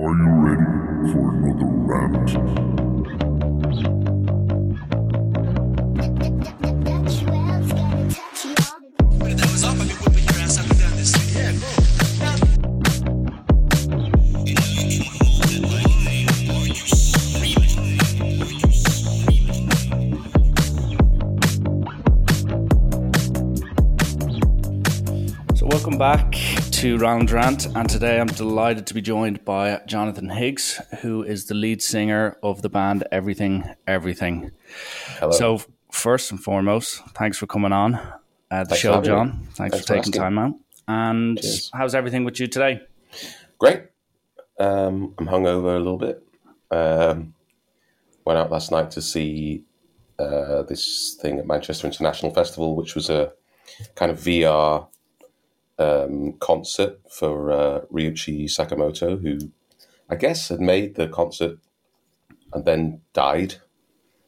Are you ready for another rant? To Rallen's Rant, and today I'm delighted to be joined by Jonathan Higgs, who is the lead singer of the band Everything Everything. Hello. So, first and foremost, thanks for coming on uh, the Thanks show, John. Thanks, Thanks for for taking asking. time out. And Cheers. how's everything with you today? Great. Um, I'm hungover a little bit. Um, went out last night to see uh, this thing at Manchester International Festival, which was a kind of VR um, concert for uh, Ryuichi Sakamoto, who I guess had made the concert and then died.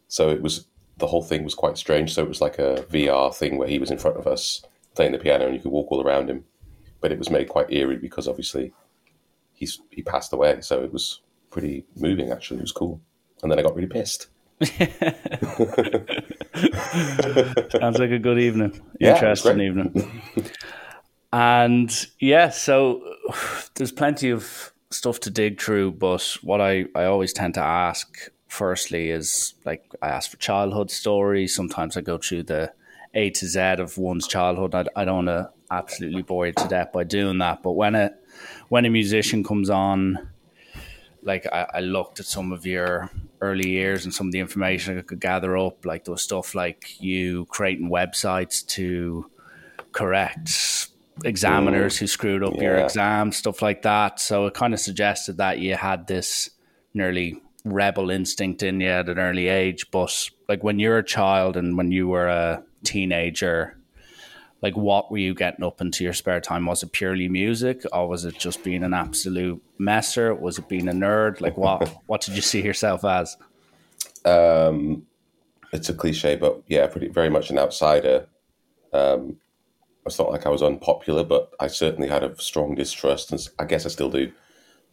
So it was the whole thing was quite strange. So it was like a VR thing where he was in front of us playing the piano, and you could walk all around him. But it was made quite eerie because obviously he's he passed away. So it was pretty moving. Actually, it was cool. And then I got really pissed. Sounds like a good evening. Yeah, Interesting evening. and yeah, so there's plenty of stuff to dig through, but what I, I always tend to ask firstly is like I ask for childhood stories. Sometimes I go through the A to Z of one's childhood. I, I don't want to absolutely bore you to death by doing that, but when a when a musician comes on, like I, I looked at some of your early years and some of the information I could gather up. Like there was stuff like you creating websites to correct examiners who screwed up your exam, stuff like that. So it kind of suggested that you had this nearly rebel instinct in you at an early age. But like when you're a child and when you were a teenager, like what were you getting up into your spare time? Was it purely music or was it just being an absolute messer? Was it being a nerd? Like what what did you see yourself as? Um, it's a cliche, but yeah, pretty very much an outsider. Um, it's not like I was unpopular, but I certainly had a strong distrust, and I guess I still do,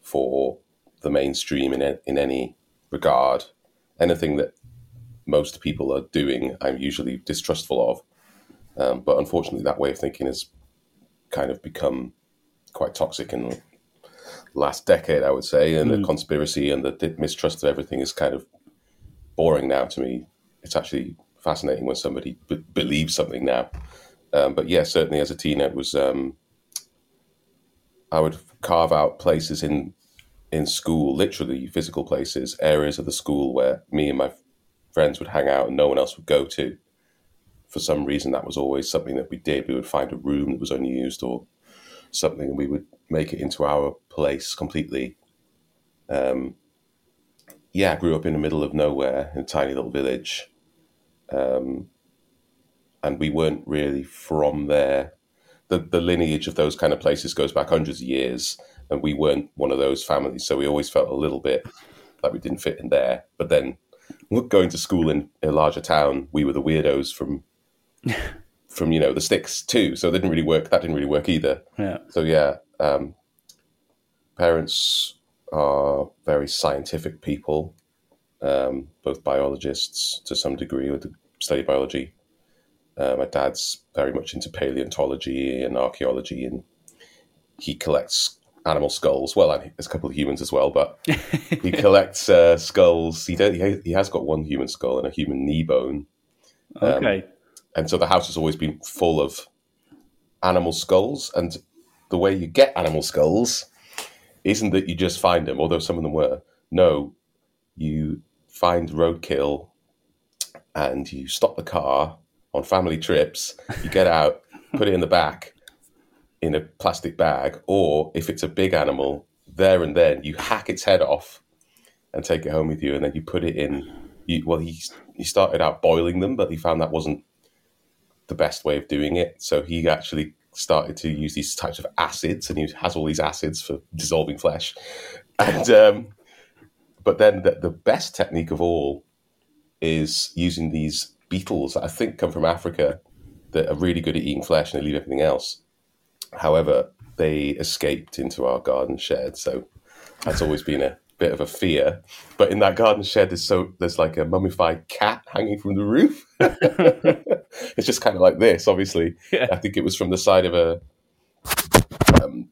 for the mainstream in in any regard. Anything that most people are doing, I'm usually distrustful of. Um, but unfortunately, that way of thinking has kind of become quite toxic in the last decade, I would say. And the conspiracy and the mistrust of everything is kind of boring now to me. It's actually fascinating when somebody b- believes something now. Um, but yeah, certainly as a teen, it was. Um, I would carve out places in in school, literally physical places, areas of the school where me and my friends would hang out and no one else would go to. For some reason, that was always something that we did. We would find a room that was unused or something, and we would make it into our place completely. Um, yeah, I grew up in the middle of nowhere in a tiny little village. Um, and we weren't really from there. The, the lineage of those kind of places goes back hundreds of years, and we weren't one of those families. So we always felt a little bit like we didn't fit in there. But then going to school in a larger town, we were the weirdos from from you know the sticks too. So it didn't really work. That didn't really work either. Yeah. So yeah, um, parents are very scientific people, um, both biologists to some degree with study biology. Uh, my dad's very much into paleontology and archaeology, and he collects animal skulls. Well, and there's a couple of humans as well, but he collects uh, skulls. He, he he has got one human skull and a human knee bone, Okay. and so the house has always been full of animal skulls. And the way you get animal skulls isn't that you just find them, although some of them were. No, you find roadkill and you stop the car on family trips. You get out, put it in the back in a plastic bag, or if it's a big animal, there and then you hack its head off and take it home with you, and then you put it in. You, well, he he started out boiling them, but he found that wasn't the best way of doing it. So he actually started to use these types of acids, and he has all these acids for dissolving flesh. And um, but then the, the best technique of all is using these beetles that I think come from Africa that are really good at eating flesh and they leave everything else. However, they escaped into our garden shed, so That's always been a bit of a fear. But in that garden shed, there's so there's like a mummified cat hanging from the roof. it's just kind of like this. Obviously, Yeah. I think it was from the side of a um,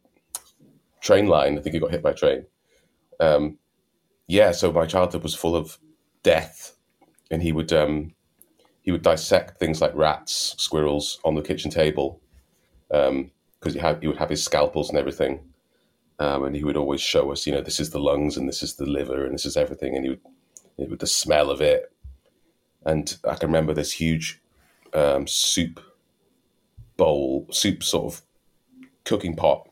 train line. I think it got hit by a train. Um, yeah, so my childhood was full of death, and he would um, he would dissect things like rats, squirrels on the kitchen table because he had he would have his scalpels and everything, um, and he would always show us, you know, this is the lungs and this is the liver and this is everything, and he would it with the smell of it, and I can remember this huge um, soup bowl, soup sort of cooking pot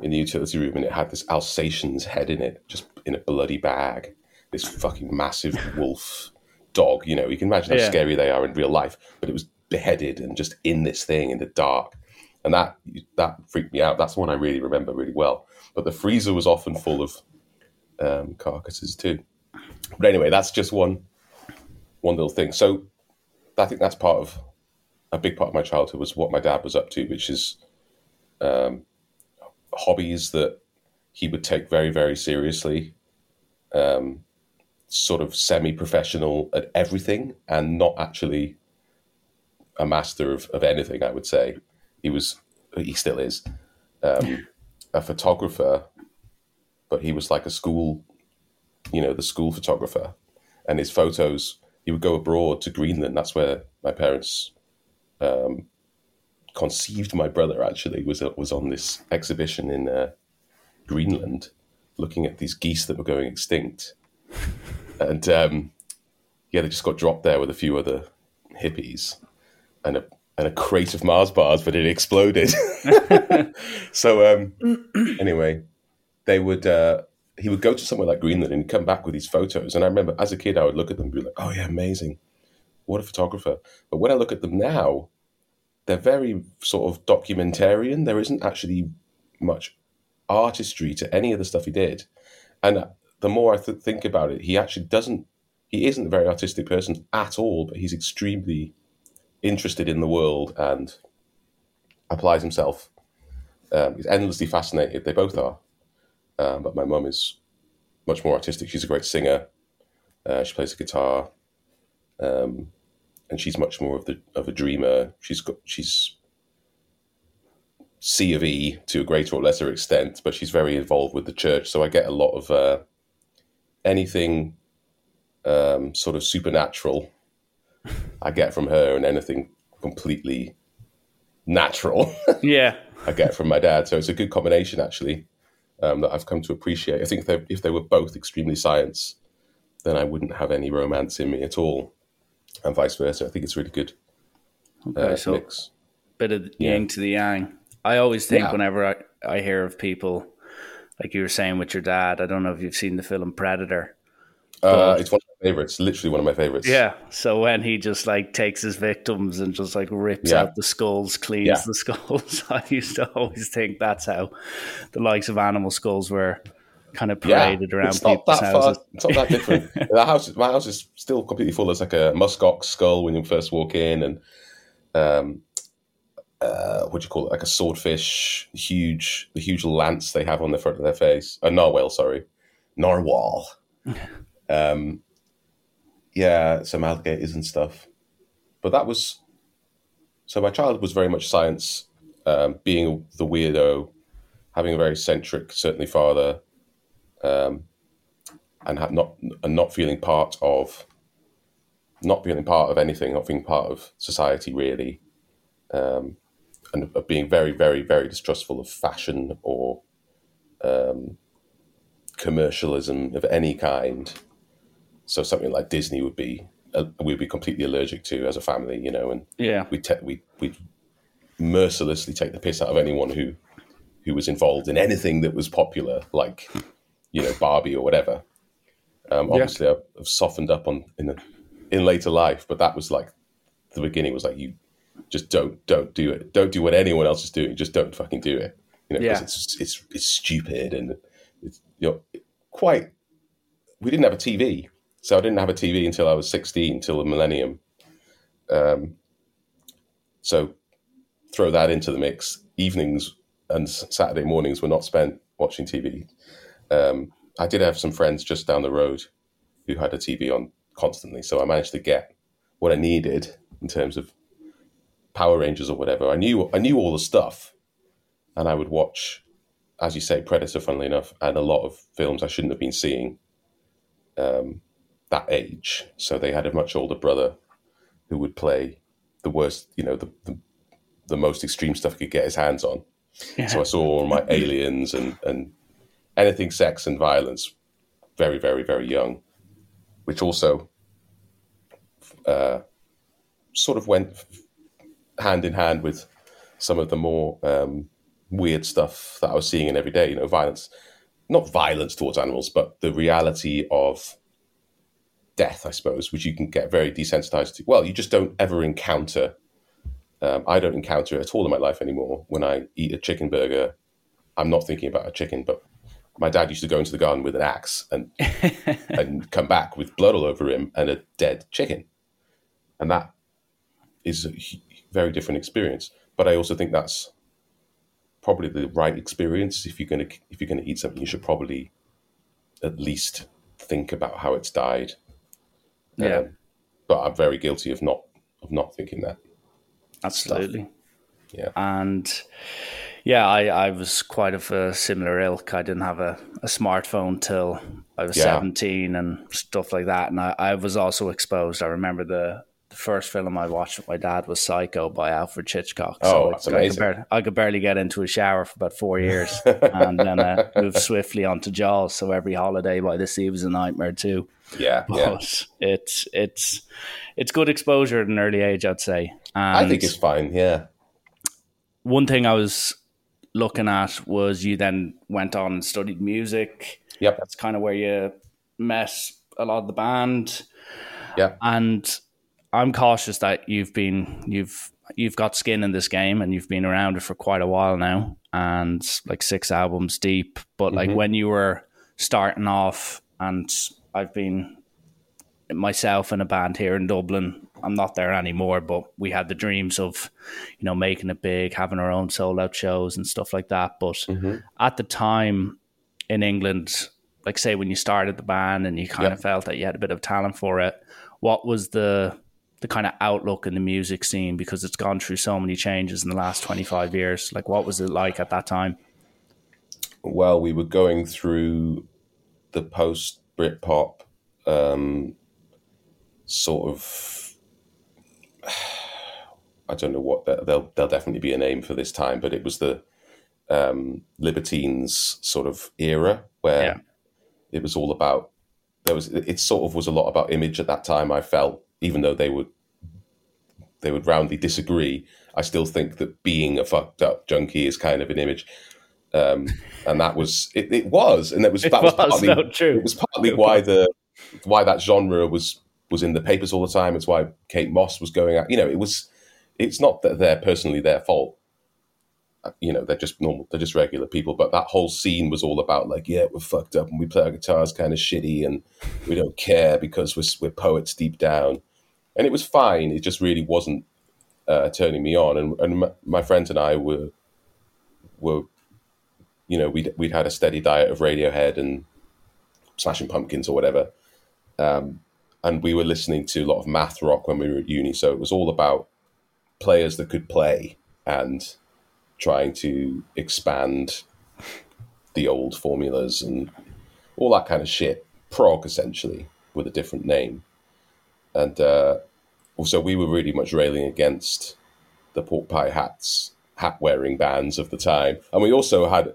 in the utility room, and it had this Alsatian's head in it, just in a bloody bag. This fucking massive wolf dog. You know, you can imagine how Yeah. scary they are in real life, but it was beheaded and just in this thing in the dark, and that that freaked me out. That's one I really remember really well. But the freezer was often full of um, carcasses too. But anyway, that's just one one little thing. So I think that's part of a big part of my childhood was what my dad was up to, which is um, hobbies that he would take very, very seriously, um, sort of semi professional at everything and not actually a master of, of anything, I would say. He was, he still is, um, a photographer, but he was like a school, you know, the school photographer. And his photos, he would go abroad to Greenland. That's where my parents um, conceived my brother. Actually, was was on this exhibition in uh, Greenland, looking at these geese that were going extinct, and um, yeah, they just got dropped there with a few other hippies, and a and a crate of Mars bars, but it exploded. so um, anyway, they would. Uh, he would go to somewhere like Greenland and come back with these photos. And I remember as a kid, I would look at them and be like, "Oh yeah, amazing! What a photographer!" But when I look at them now, they're very sort of documentarian. There isn't actually much artistry to any of the stuff he did. And the more I th- think about it, he actually doesn't. He isn't a very artistic person at all, but he's extremely interested in the world and applies himself. Um, he's endlessly fascinated. They both are. Um, but my mum is much more artistic. She's a great singer. Uh, she plays the guitar, um, and she's much more of the of a dreamer. She's got she's C of E to a greater or lesser extent, but she's very involved with the church. So I get a lot of uh, anything um, sort of supernatural. I get from her, and anything completely natural. Yeah. I get from my dad. So it's a good combination, actually, um, that I've come to appreciate. I think if they, if they were both extremely science, then I wouldn't have any romance in me at all, and vice versa. I think it's really good Okay, uh, so mix. bit of Yeah. yin to the yang. I always think Yeah. whenever I, I hear of people, like you were saying with your dad, I don't know if you've seen the film Predator. Uh, it's one of my favorites. Literally one of my favorites. Yeah. So when he just like takes his victims and just like rips Yeah. out the skulls, cleans Yeah. the skulls, I used to always think that's how the likes of animal skulls were kind of Yeah, paraded around it's not that far. It's not that different. the house, my house is still completely full. There's like a muskox skull when you first walk in, and um, uh, what do you call it? Like a swordfish, huge, the huge lance they have on the front of their face. A narwhal, sorry, narwhal. um, yeah, some alligators and stuff. But that was so. My childhood was very much science, um, being the weirdo, having a very centric, certainly father, um, and ha- not and not feeling part of not feeling part of anything, not feeling part of society really, um, and of being very, very, very distrustful of fashion or um, commercialism of any kind. So something like Disney would be uh, we'd be completely allergic to as a family, you know, and Yeah. we te- we we mercilessly take the piss out of anyone who who was involved in anything that was popular, like you know Barbie or whatever. Um, obviously, I've, I've softened up on in the, in later life, but that was like the beginning. Was like you just don't don't do it. Don't do what anyone else is doing. Just don't fucking do it. You know, because Yeah. it's it's it's stupid and it's you know quite. We didn't have a TV, so I didn't have a TV until I was sixteen, till the millennium. Um, so throw that into the mix. Evenings and Saturday mornings were not spent watching TV. Um, I did have some friends just down the road who had a TV on constantly, so I managed to get what I needed in terms of Power Rangers or whatever. I knew I knew all the stuff, and I would watch, as you say, Predator. Funnily enough, and a lot of films I shouldn't have been seeing. Um, that age, so they had a much older brother who would play the worst, you know, the the, the most extreme stuff he could get his hands on. So I saw all my aliens and and anything sex and violence very very very young, which also uh, sort of went hand in hand with some of the more um, weird stuff that I was seeing in every day. You know, violence, not violence towards animals, but the reality of death, I suppose, which you can get very desensitized to. Well, you just don't ever encounter. Um, I don't encounter it at all in my life anymore. When I eat a chicken burger, I'm not thinking about a chicken, but my dad used to go into the garden with an axe and and come back with blood all over him and a dead chicken, and that is very different experience. But I also think that's probably the right experience. If you're gonna if you're gonna eat something, you should probably at least think about how it's died. Yeah. Um, but I'm very guilty of not of not thinking that. Absolutely. Yeah. And yeah, I, I was quite of a similar ilk. I didn't have a, a smartphone till I was Yeah. 17 and stuff like that. And I, I was also exposed. I remember the, the first film I watched with my dad was Psycho by Alfred Hitchcock. Oh, I- that's I, could amazing. barely, I could barely get into a shower for about four years and then uh, moved swiftly onto Jaws. So every holiday by the sea was a nightmare too. Yeah, yeah. But it's, it's, it's good exposure at an early age, I'd say. And I think it's fine. Yeah. one thing I was looking at was you then went on and studied music. Yep. That's kind of where you met a lot of the band. Yeah. And I'm cautious that you've been you've you've got skin in this game and you've been around it for quite a while now and like six albums deep. But like mm-hmm. when you were starting off and I've been myself in a band here in Dublin. I'm not there anymore, but we had the dreams of, you know, making it big, having our own sold out shows and stuff like that. But mm-hmm. at the time in England, like say when you started the band and you kind Yep. of felt that you had a bit of talent for it, what was the the kind of outlook in the music scene because it's gone through so many changes in the last 25 years like what was it like at that time well, we were going through the post Britpop um, sort of. I don't know what there'll there'll definitely be a name for this time, but it was the um, Libertines sort of era where Yeah. it was all about there was it sort of was a lot about image at that time. I felt even though they would they would roundly disagree, I still think that being a fucked up junkie is kind of an image. Um, and that was it, it was and that was It that was, was, partly it was partly why the why that genre was was in the papers all the time. It's why Kate Moss was going out. You know it was it's not that they're personally their fault. Uh, you know they're just normal they're just regular people but that whole scene was all about like yeah we're fucked up and we play our guitars kind of shitty and we don't care because we're, we're poets deep down and it was fine it just really wasn't uh, turning me on and, and my, friends and I were were you know we'd, we'd had a steady diet of Radiohead and Smashing Pumpkins or whatever um, and we were listening to a lot of math rock when we were at uni so it was all about players that could play and trying to expand the old formulas and all that kind of shit. Prog, essentially, with a different name. And uh, also, we were really much railing against the pork pie hats, hat wearing bands of the time. And we also had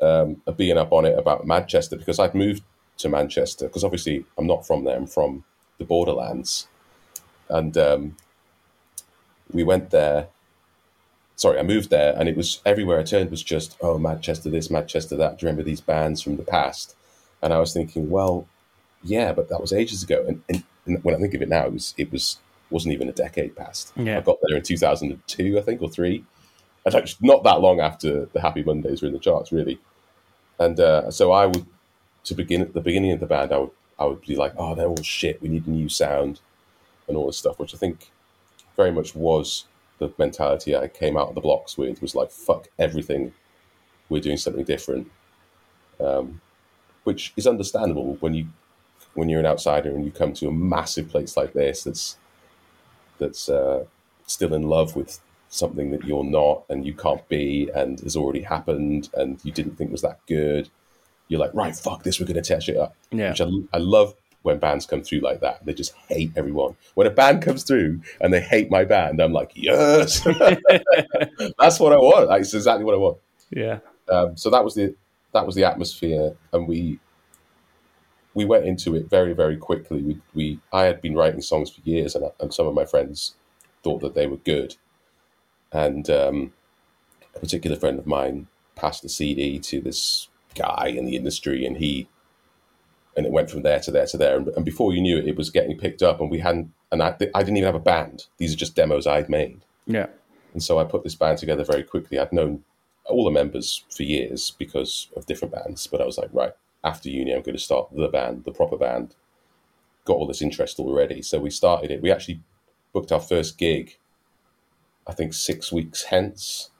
um, a being up on it about Manchester because I'd moved to Manchester because obviously I'm not from there, I'm from the borderlands. And um, we went there sorry, I moved there, and it was everywhere I turned was just oh Manchester this, Manchester that. Do you remember these bands from the past? And I was thinking, well, yeah, but that was ages ago. And, and, when I think of it now, it was it was wasn't even a decade past. Yeah. I got there in two thousand and two, I think, or three. And actually, not that long after the Happy Mondays were in the charts, really. And uh, so I would to begin at the beginning of the band, I would I would be like, oh, they're all shit. We need a new sound and all this stuff, which I think very much was the mentality I came out of the blocks with was like fuck everything, we're doing something different, um, which is understandable when you when you're an outsider and you come to a massive place like this that's that's uh, still in love with something that you're not and you can't be and has already happened and you didn't think was that good. You're like, right, fuck this, we're going to tear shit up. Yeah. Which I, I love when bands come through like that. They just hate everyone. When a band comes through and they hate my band, I'm like, yes, that's what I want. That's exactly what I want. Yeah. Um, so that was the that was the atmosphere, and we we went into it very very quickly. We, we I had been writing songs for years, and, and some of my friends thought that they were good, and um, a particular friend of mine passed the CD to this guy in the industry, and he and it went from there to there to there, and, and before you knew it, it was getting picked up, and we hadn't, and I, I didn't even have a band. These are just demos I'd made. Yeah. And so I put this band together very quickly. I'd known all the members for years because of different bands, but I was like, right, after uni, I'm going to start the band, the proper band. Got all this interest already. So we started it. We actually booked our first gig, I think six weeks hence.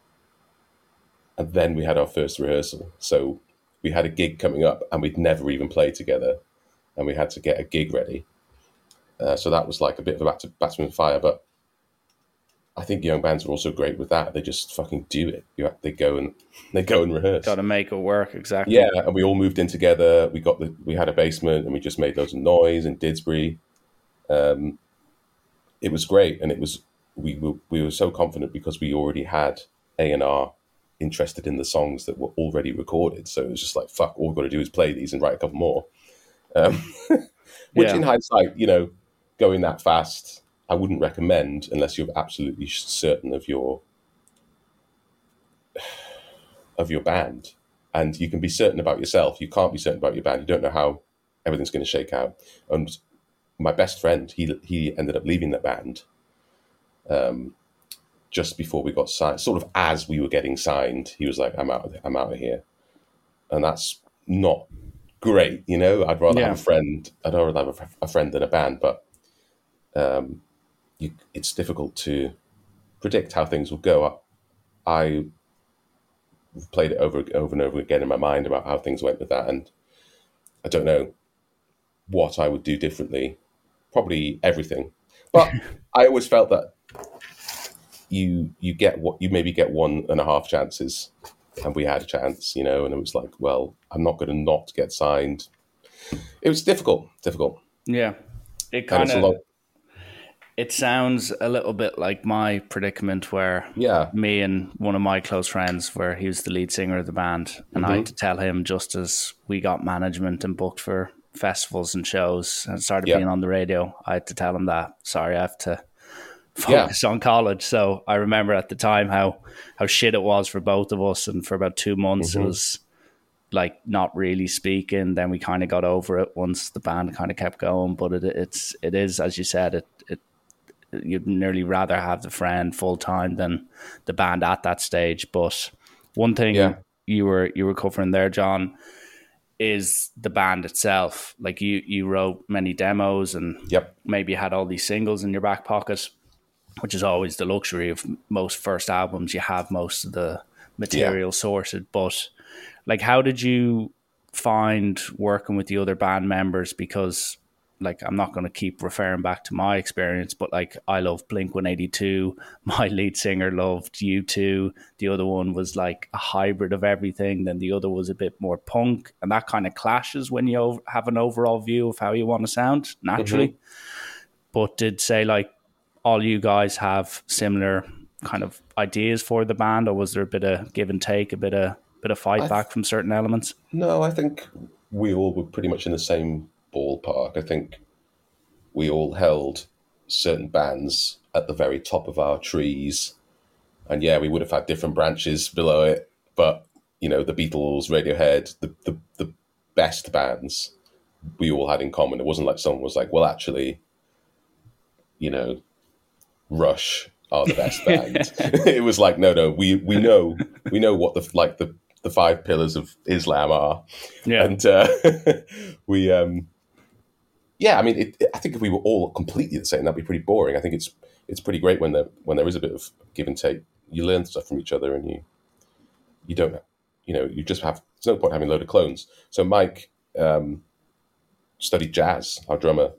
And then we had our first rehearsal. So we had a gig coming up and we'd never even played together. And we had to get a gig ready. Uh, so that was like a bit of a bat- fire. But I think young bands are also great with that. They just fucking do it. You they go and they go and rehearse. Got to make it work. Exactly. Yeah, and we all moved in together. We got the we had a basement and we just made loads of noise in Didsbury. Um, it was great, and it was we were we were so confident because we already had A and R interested in the songs that were already recorded. So it was just like fuck, all we've got to do is play these and write a couple more. Um, which Yeah. in hindsight, you know, going that fast, I wouldn't recommend unless you're absolutely certain of your of your band. And you can be certain about yourself. You can't be certain about your band. You don't know how everything's going to shake out. And my best friend, he he ended up leaving the band um, just before we got signed. Sort of as we were getting signed, he was like, "I'm out. Of, I'm out of here," and that's not great. You know, I'd rather Yeah. have a friend. I'd rather have a, a friend than a band, but um, you, it's difficult to predict how things will go. I, I played it over over and over again in my mind about how things went with that, and I don't know what I would do differently. Probably everything, but I always felt that you you get what you maybe get one and a half chances, and we had a chance, you know, and it was like, well, I'm not going to not get signed. It was difficult, difficult, Yeah. It kind of. It sounds a little bit like my predicament where Yeah, me and one of my close friends, where he was the lead singer of the band, and I had mm-hmm. to tell him just as we got management and booked for festivals and shows and started Yeah. being on the radio, I had to tell him that sorry, I have to Yeah. focus on college. So I remember at the time how how shit it was for both of us, and for about two months it mm-hmm. was like not really speaking. Then we kind of got over it once the band kind of kept going. But it, it's it is as you said it you'd nearly rather have the friend full time than the band at that stage. But one thing Yeah. you were you were covering there, John, is the band itself. Like you you wrote many demos and yep, maybe had all these singles in your back pocket, which is always the luxury of most first albums. You have most of the material sorted, but like, how did you find working with the other band members? Because like, I'm not going to keep referring back to my experience, but like, I love Blink 182. My lead singer loved U2. The other one was like a hybrid of everything. Then the other was a bit more punk, and that kind of clashes when you have an overall view of how you want to sound naturally mm-hmm. but did say like all you guys have similar kind of ideas for the band or was there a bit of give and take a bit of bit of fight I back from certain elements No, I think we all were pretty much in the same ballpark. I think we all held certain bands at the very top of our trees. And yeah, we would have had different branches below it, but you know, the Beatles, Radiohead, the the, the best bands we all had in common. It wasn't like someone was like, well, actually, you know, Rush are the best band. it was like, no, no, we we know we know what the like the the five pillars of Islam are, yeah and uh, we um yeah, I mean, it, it- I think if we were all completely the same, that'd be pretty boring. I think it's it's pretty great when there when there is a bit of give and take. You learn stuff from each other, and you you don't you know you just have. There's no point having a load of clones. So Mike um, studied jazz, our drummer,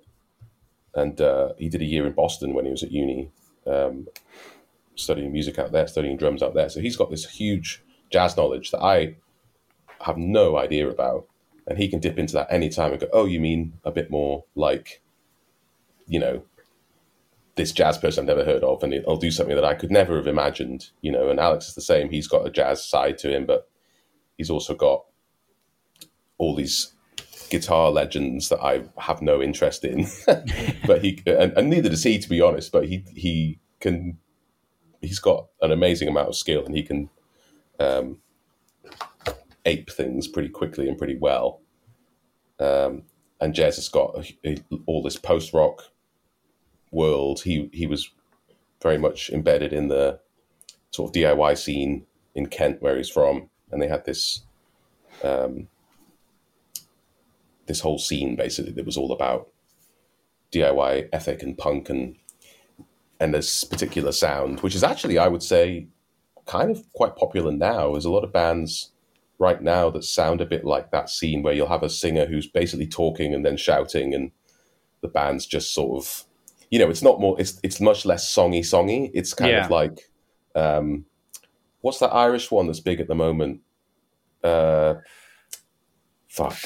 and uh, he did a year in Boston when he was at uni, um, studying music out there, studying drums out there. So he's got this huge jazz knowledge that I have no idea about, and he can dip into that anytime and go, "Oh, you mean a bit more like, you know." This jazz person I've never heard of, and he'll do something that I could never have imagined, you know. And Alex is the same; he's got a jazz side to him, but he's also got all these guitar legends that I have no interest in. but he and, and, neither does he, to be honest. But he he can he's got an amazing amount of skill, and he can um, ape things pretty quickly and pretty well. Um, and Jez has got a, a, all this post rock world. He he was very much embedded in the sort of DIY scene in Kent, where he's from, and they had this um, this whole scene basically that was all about DIY ethic and punk and and this particular sound, which is actually I would say kind of quite popular now. There's a lot of bands right now that sound a bit like that scene where you'll have a singer who's basically talking and then shouting and the band's just sort of you know, it's not more it's it's much less songy songy. It's kind Yeah. of like um what's that Irish one that's big at the moment? Uh fuck.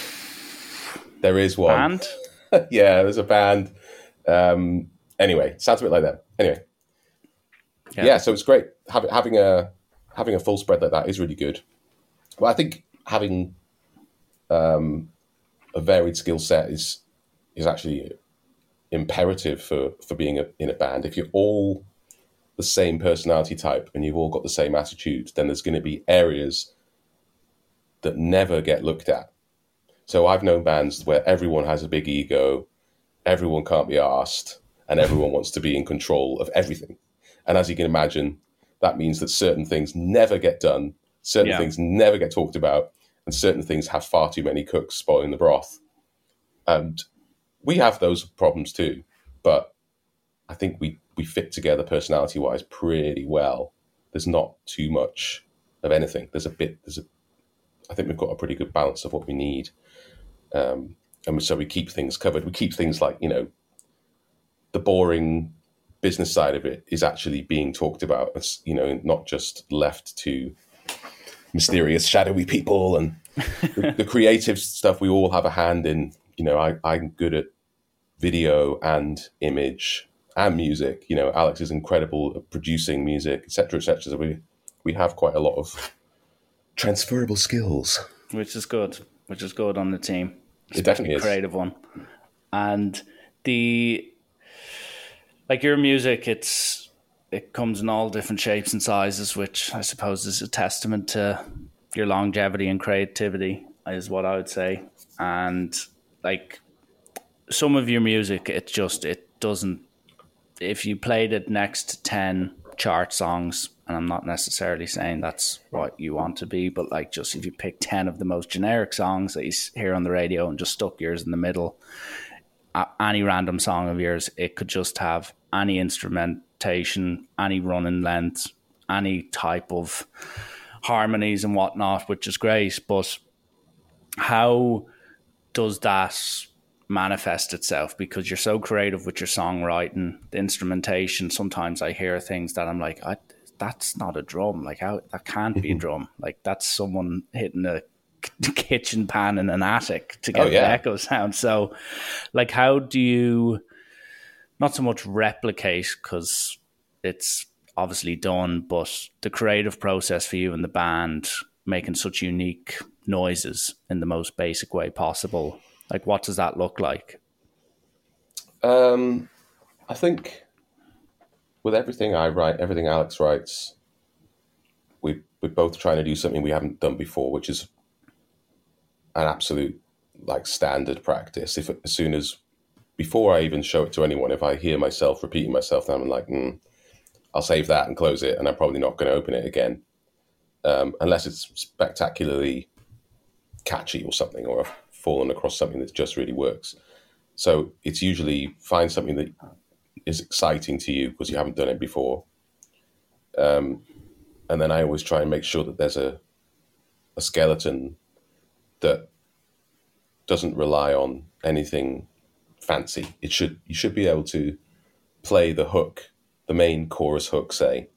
There is one. Band? yeah, there's a band. Um, anyway, sounds a bit like that. Anyway, Yeah. yeah. so it's great having having a having a full spread like that is really good. Well, I think having um, a varied skill set is is actually imperative for for being a, in a band. If you're all the same personality type and you've all got the same attitude, then there's going to be areas that never get looked at. So I've known bands where everyone has a big ego, everyone can't be asked, and everyone wants to be in control of everything. And as you can imagine, that means that certain things never get done, certain Yeah. things never get talked about, and certain things have far too many cooks spoiling the broth. And we have those problems too, but I think we, we fit together personality wise pretty well. There's not too much of anything. There's a bit, there's a, I think we've got a pretty good balance of what we need. Um, and so we keep things covered. We keep things like, you know, the boring business side of it is actually being talked about, as, you know, not just left to mysterious, shadowy people and the, the creative stuff we all have a hand in. You know, I, I'm good at video and image and music. You know, Alex is incredible at producing music, etc., etc. So we we have quite a lot of transferable skills. which is good, which is good on the team. It definitely is. creative one. And the like your music, it's it comes in all different shapes and sizes, which I suppose is a testament to your longevity and creativity, is what I would say. And like some of your music, it just it doesn't. If you played it next to ten chart songs, and I'm not necessarily saying that's what you want to be, but like just if you pick ten of the most generic songs that you hear on the radio and just stuck yours in the middle, any random song of yours, it could just have any instrumentation, any running length, any type of harmonies and whatnot, which is great. But how does that manifest itself? Because you're so creative with your songwriting, the instrumentation. Sometimes I hear things that I'm like, that's not a drum. Like how that can't be a mm-hmm. drum. Like that's someone hitting a kitchen pan in an attic to oh, get Oh, yeah. the echo sound. So, like, how do you not so much replicate because it's obviously done, but the creative process for you and the band making such unique noises in the most basic way possible. Like, what does that look like? Um, I think with everything I write, everything Alex writes, we we're both trying to do something we haven't done before, which is an absolute like standard practice. If as soon as before I even show it to anyone, if I hear myself repeating myself, then I'm like, mm, I'll save that and close it, and I'm probably not going to open it again, um, unless it's spectacularly catchy or something, or I've fallen across something that just really works. So it's usually find something that is exciting to you because you haven't done it before. Um, and then I always try and make sure that there's a, a skeleton that doesn't rely on anything fancy. It should you should be able to play the hook, the main chorus hook, say,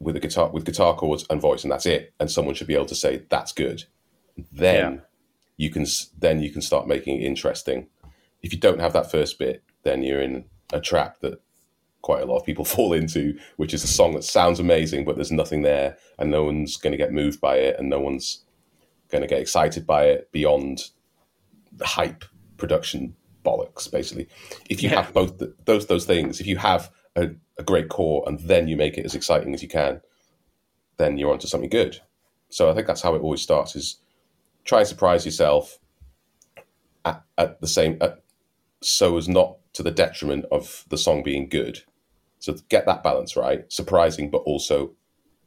with a guitar with guitar chords and voice, and that's it. And someone should be able to say that's good. Then Yeah. you can then you can start making it interesting. If you don't have that first bit, then you're in a trap that quite a lot of people fall into, which is a song that sounds amazing, but there's nothing there, and no one's going to get moved by it, and no one's going to get excited by it beyond the hype production bollocks. Basically, if you Yeah. have both the, those those things, if you have a, a great core and then you make it as exciting as you can, then you're onto something good. So I think that's how it always starts: is try and surprise yourself at, at the same, at, so as not to the detriment of the song being good. So get that balance right, surprising but also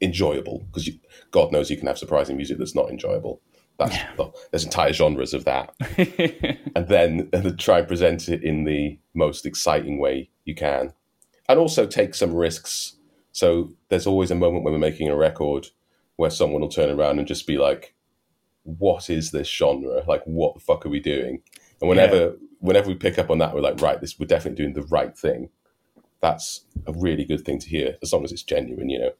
enjoyable, because God knows you can have surprising music that's not enjoyable. That's well, there's entire genres of that, and then and try and present it in the most exciting way you can, and also take some risks. So there's always a moment when we're making a record where someone will turn around and just be like, "What is this genre? Like, what the fuck are we doing?" And whenever whenever we pick up on that, we're like, "Right, this we're definitely doing the right thing." That's a really good thing to hear, as long as it's genuine. You know,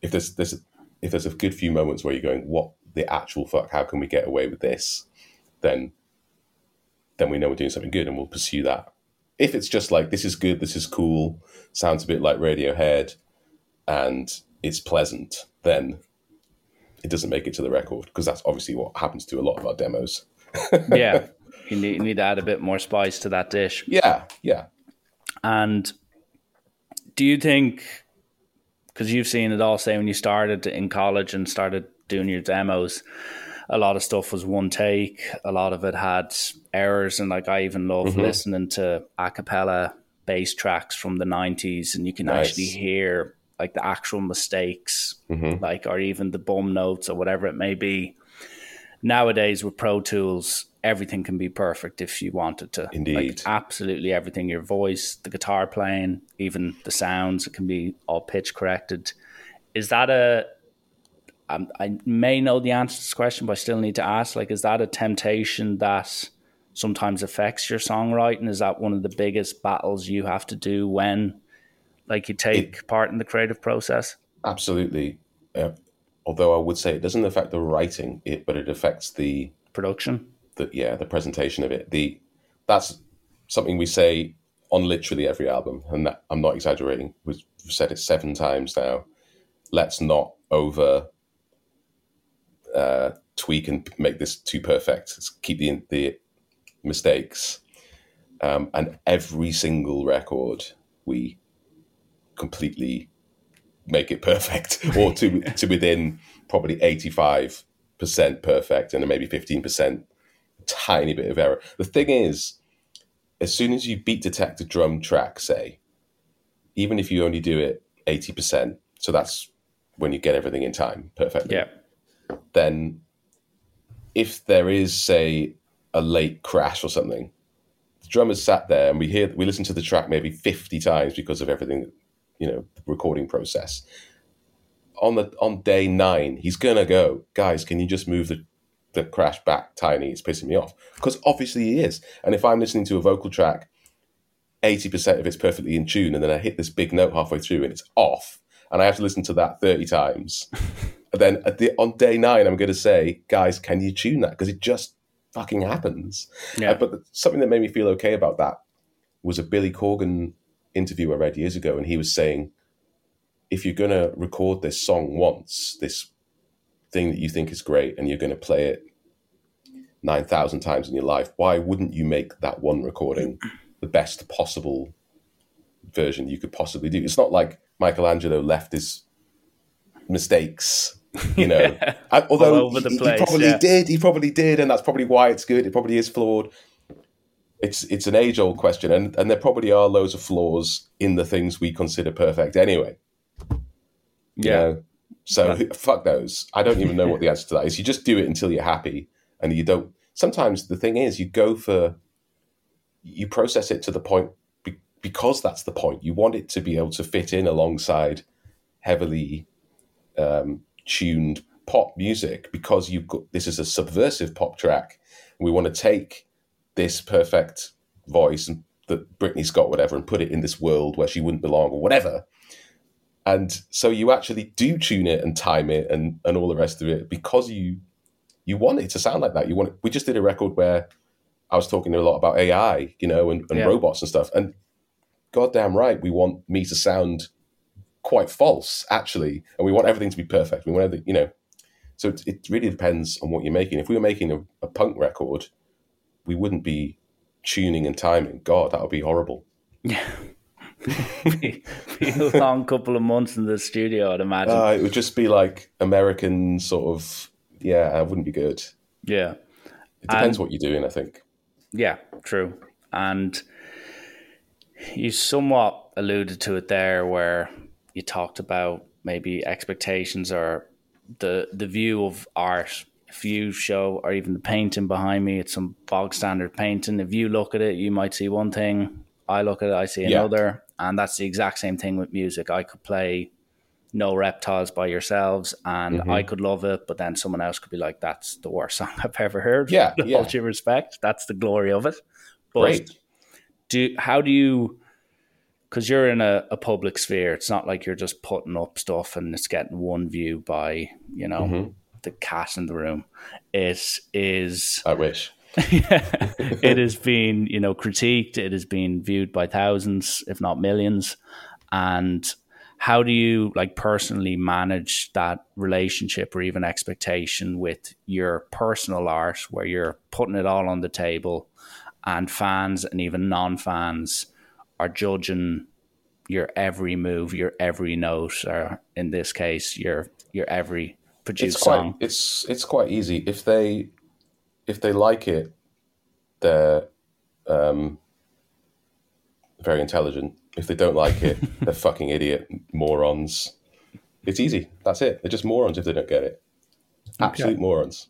if there's there's if there's a good few moments where you're going, "What the actual fuck? How can we get away with this?" Then then we know we're doing something good, and we'll pursue that. If it's just like this is good, this is cool, sounds a bit like Radiohead, and it's pleasant, then it doesn't make it to the record because that's obviously what happens to a lot of our demos. yeah. You need, you need to add a bit more spice to that dish. Yeah, yeah. And do you think, because you've seen it all, say when you started in college and started doing your demos, a lot of stuff was one take. A lot of it had errors, and like I even love Mm-hmm. listening to a cappella bass tracks from the '90s, and you can Nice. actually hear like the actual mistakes, Mm-hmm. like or even the bum notes or whatever it may be. Nowadays with Pro Tools, everything can be perfect if you wanted to. Indeed. Like absolutely everything. Your voice, the guitar playing, even the sounds, it can be all pitch corrected. Is that a um, I may know the answer to this question, but I still need to ask. Like, is that a temptation that sometimes affects your songwriting? Is that one of the biggest battles you have to do when, like, you take part in the creative process? Absolutely. Uh, although I would say it doesn't affect the writing, it but it affects the Production. the yeah the presentation of it. The that's something we say on literally every album, and that, I'm not exaggerating. We've said it seven times now. Let's not over uh, tweak and make this too perfect. Keep the the mistakes. Um, and every single record we completely make it perfect or to to within probably 85% perfect and then maybe 15% tiny bit of error. The thing is, as soon as you beat detect a drum track, say, even if you only do it 80%, so that's when you get everything in time perfectly, Yeah. Then if there is, say, a late crash or something, the drummer's sat there and we hear we listen to the track maybe 50 times because of everything, you know, the recording process. On the on day nine, he's gonna go, guys, can you just move the the crash back tiny? It's pissing me off. Because obviously he is. And if I'm listening to a vocal track, 80% of it's perfectly in tune, and then I hit this big note halfway through and it's off, and I have to listen to that 30 times. and then at the, on day nine, I'm going to say, guys, can you tune that? Because it just fucking happens. Yeah. Uh, but the, something that made me feel okay about that was a Billy Corgan interview I read years ago, and he was saying, if you're going to record this song once, this thing that you think is great, and you're going to play it 9,000 times in your life, why wouldn't you make that one recording the best possible version you could possibly do? It's not like Michelangelo left his mistakes, you know. I- although over the he, he probably yeah. did, he probably did, and that's probably why it's good. It probably is flawed. It's it's an age old question, and and there probably are loads of flaws in the things we consider perfect anyway. You Yeah. know? So fuck those. I don't even know what the answer to that is. You just do it until you're happy, and you don't. Sometimes the thing is, you go for, you process it to the point be, because that's the point. You want it to be able to fit in alongside heavily um, tuned pop music because you've got this is a subversive pop track. We want to take this perfect voice and that Britney's got whatever and put it in this world where she wouldn't belong or whatever. And so you actually do tune it and time it and, and all the rest of it because you you want it to sound like that. You want it. We just did a record where I was talking a lot about AI, you know, and, and Yeah. robots and stuff. And goddamn right, we want me to sound quite false, actually, and we want everything to be perfect. We want everything, you know. So it, it really depends on what you're making. If we were making a, a punk record, we wouldn't be tuning and timing. God, that would be horrible. Yeah. be, be a long couple of months in the studio, I'd imagine. Uh, it would just be like American sort of. Yeah, it wouldn't be good. yeah. It depends And- what you're doing. I think. Yeah, true. And you somewhat alluded to it there where you talked about maybe expectations or the the view of art. If you show or even the painting behind me, it's some bog standard painting. If you look at it, you might see one thing. I look at it, I see Yeah. another. And that's the exact same thing with music. I could play No Reptiles by yourselves and Mm-hmm. I could love it, but then someone else could be like, That's the worst song I've ever heard. Yeah, With yeah. all due respect. That's the glory of it. But Great. do how do you because you're in a, a public sphere it's not like you're just putting up stuff and it's getting one view by you know Mm-hmm. the cat in the room it is I wish. it has been you know critiqued it has been viewed by thousands if not millions and how do you like personally manage that relationship or even expectation with your personal art where you're putting it all on the table and fans and even non-fans are judging your every move your every note or in this case your your every produced it's quite song. it's it's quite easy. If they if they like it they're um very intelligent. If they don't like it they're fucking idiot morons. It's easy. That's it. They're just morons if they don't get it. Absolute morons.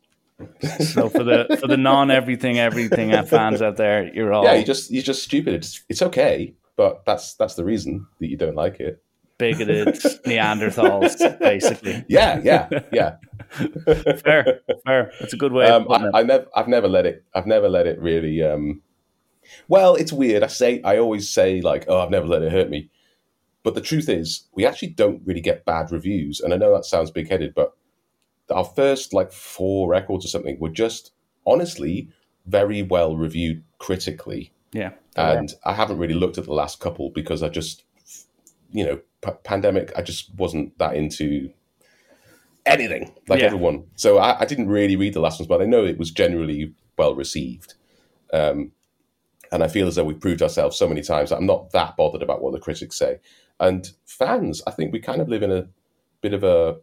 So for the for the non everything everything fans out there you're all yeah you just you're just stupid. It's, it's okay but that's that's the reason that you don't like it bigoted Neanderthals, basically. yeah yeah yeah Fair, fair. That's a good way um. I, I never, I've never let it. I've never let it really. Um, well, it's weird. I say, I always say like, "Oh, I've never let it hurt me," but the truth is, we actually don't really get bad reviews. And I know that sounds big-headed, but our first like four records or something were just honestly very well reviewed critically. Yeah. And I haven't really looked at the last couple because I just, you know, p- pandemic. I just wasn't that into anything like Yeah. everyone. So I, I didn't really read the last ones, but I know it was generally well received. Um, and I feel as though we've proved ourselves so many times that I'm not that bothered about what the critics say. And fans, I think we kind of live in a bit of a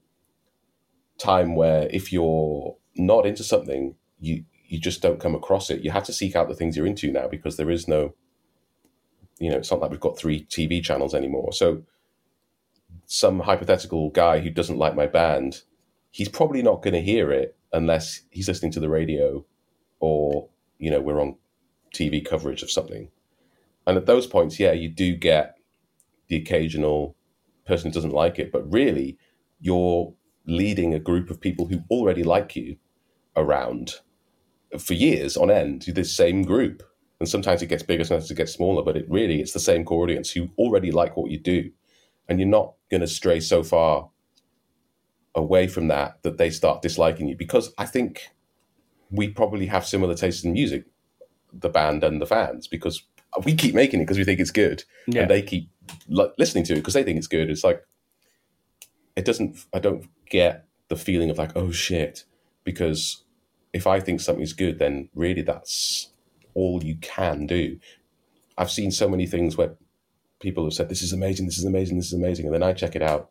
time where if you're not into something, you you just don't come across it. You have to seek out the things you're into now because there is no, you know, it's not like we've got three TV channels anymore. So some hypothetical guy who doesn't like my band, he's probably not going to hear it unless he's listening to the radio or, you know, we're on TV coverage of something. And at those points, yeah, you do get the occasional person who doesn't like it, but really you're leading a group of people who already like you around for years on end to this same group. And sometimes it gets bigger, sometimes it gets smaller, but it really it's the same core audience who already like what you do. And you're not going to stray so far away from that that they start disliking you because I think we probably have similar tastes in music, the band and the fans, because we keep making it because we think it's good, Yeah. and they keep li- listening to it because they think it's good. It's like it doesn't. I don't get the feeling of like, oh shit, because if I think something's good, then really that's all you can do. I've seen so many things where people have said, "This is amazing, this is amazing, this is amazing," and then I check it out,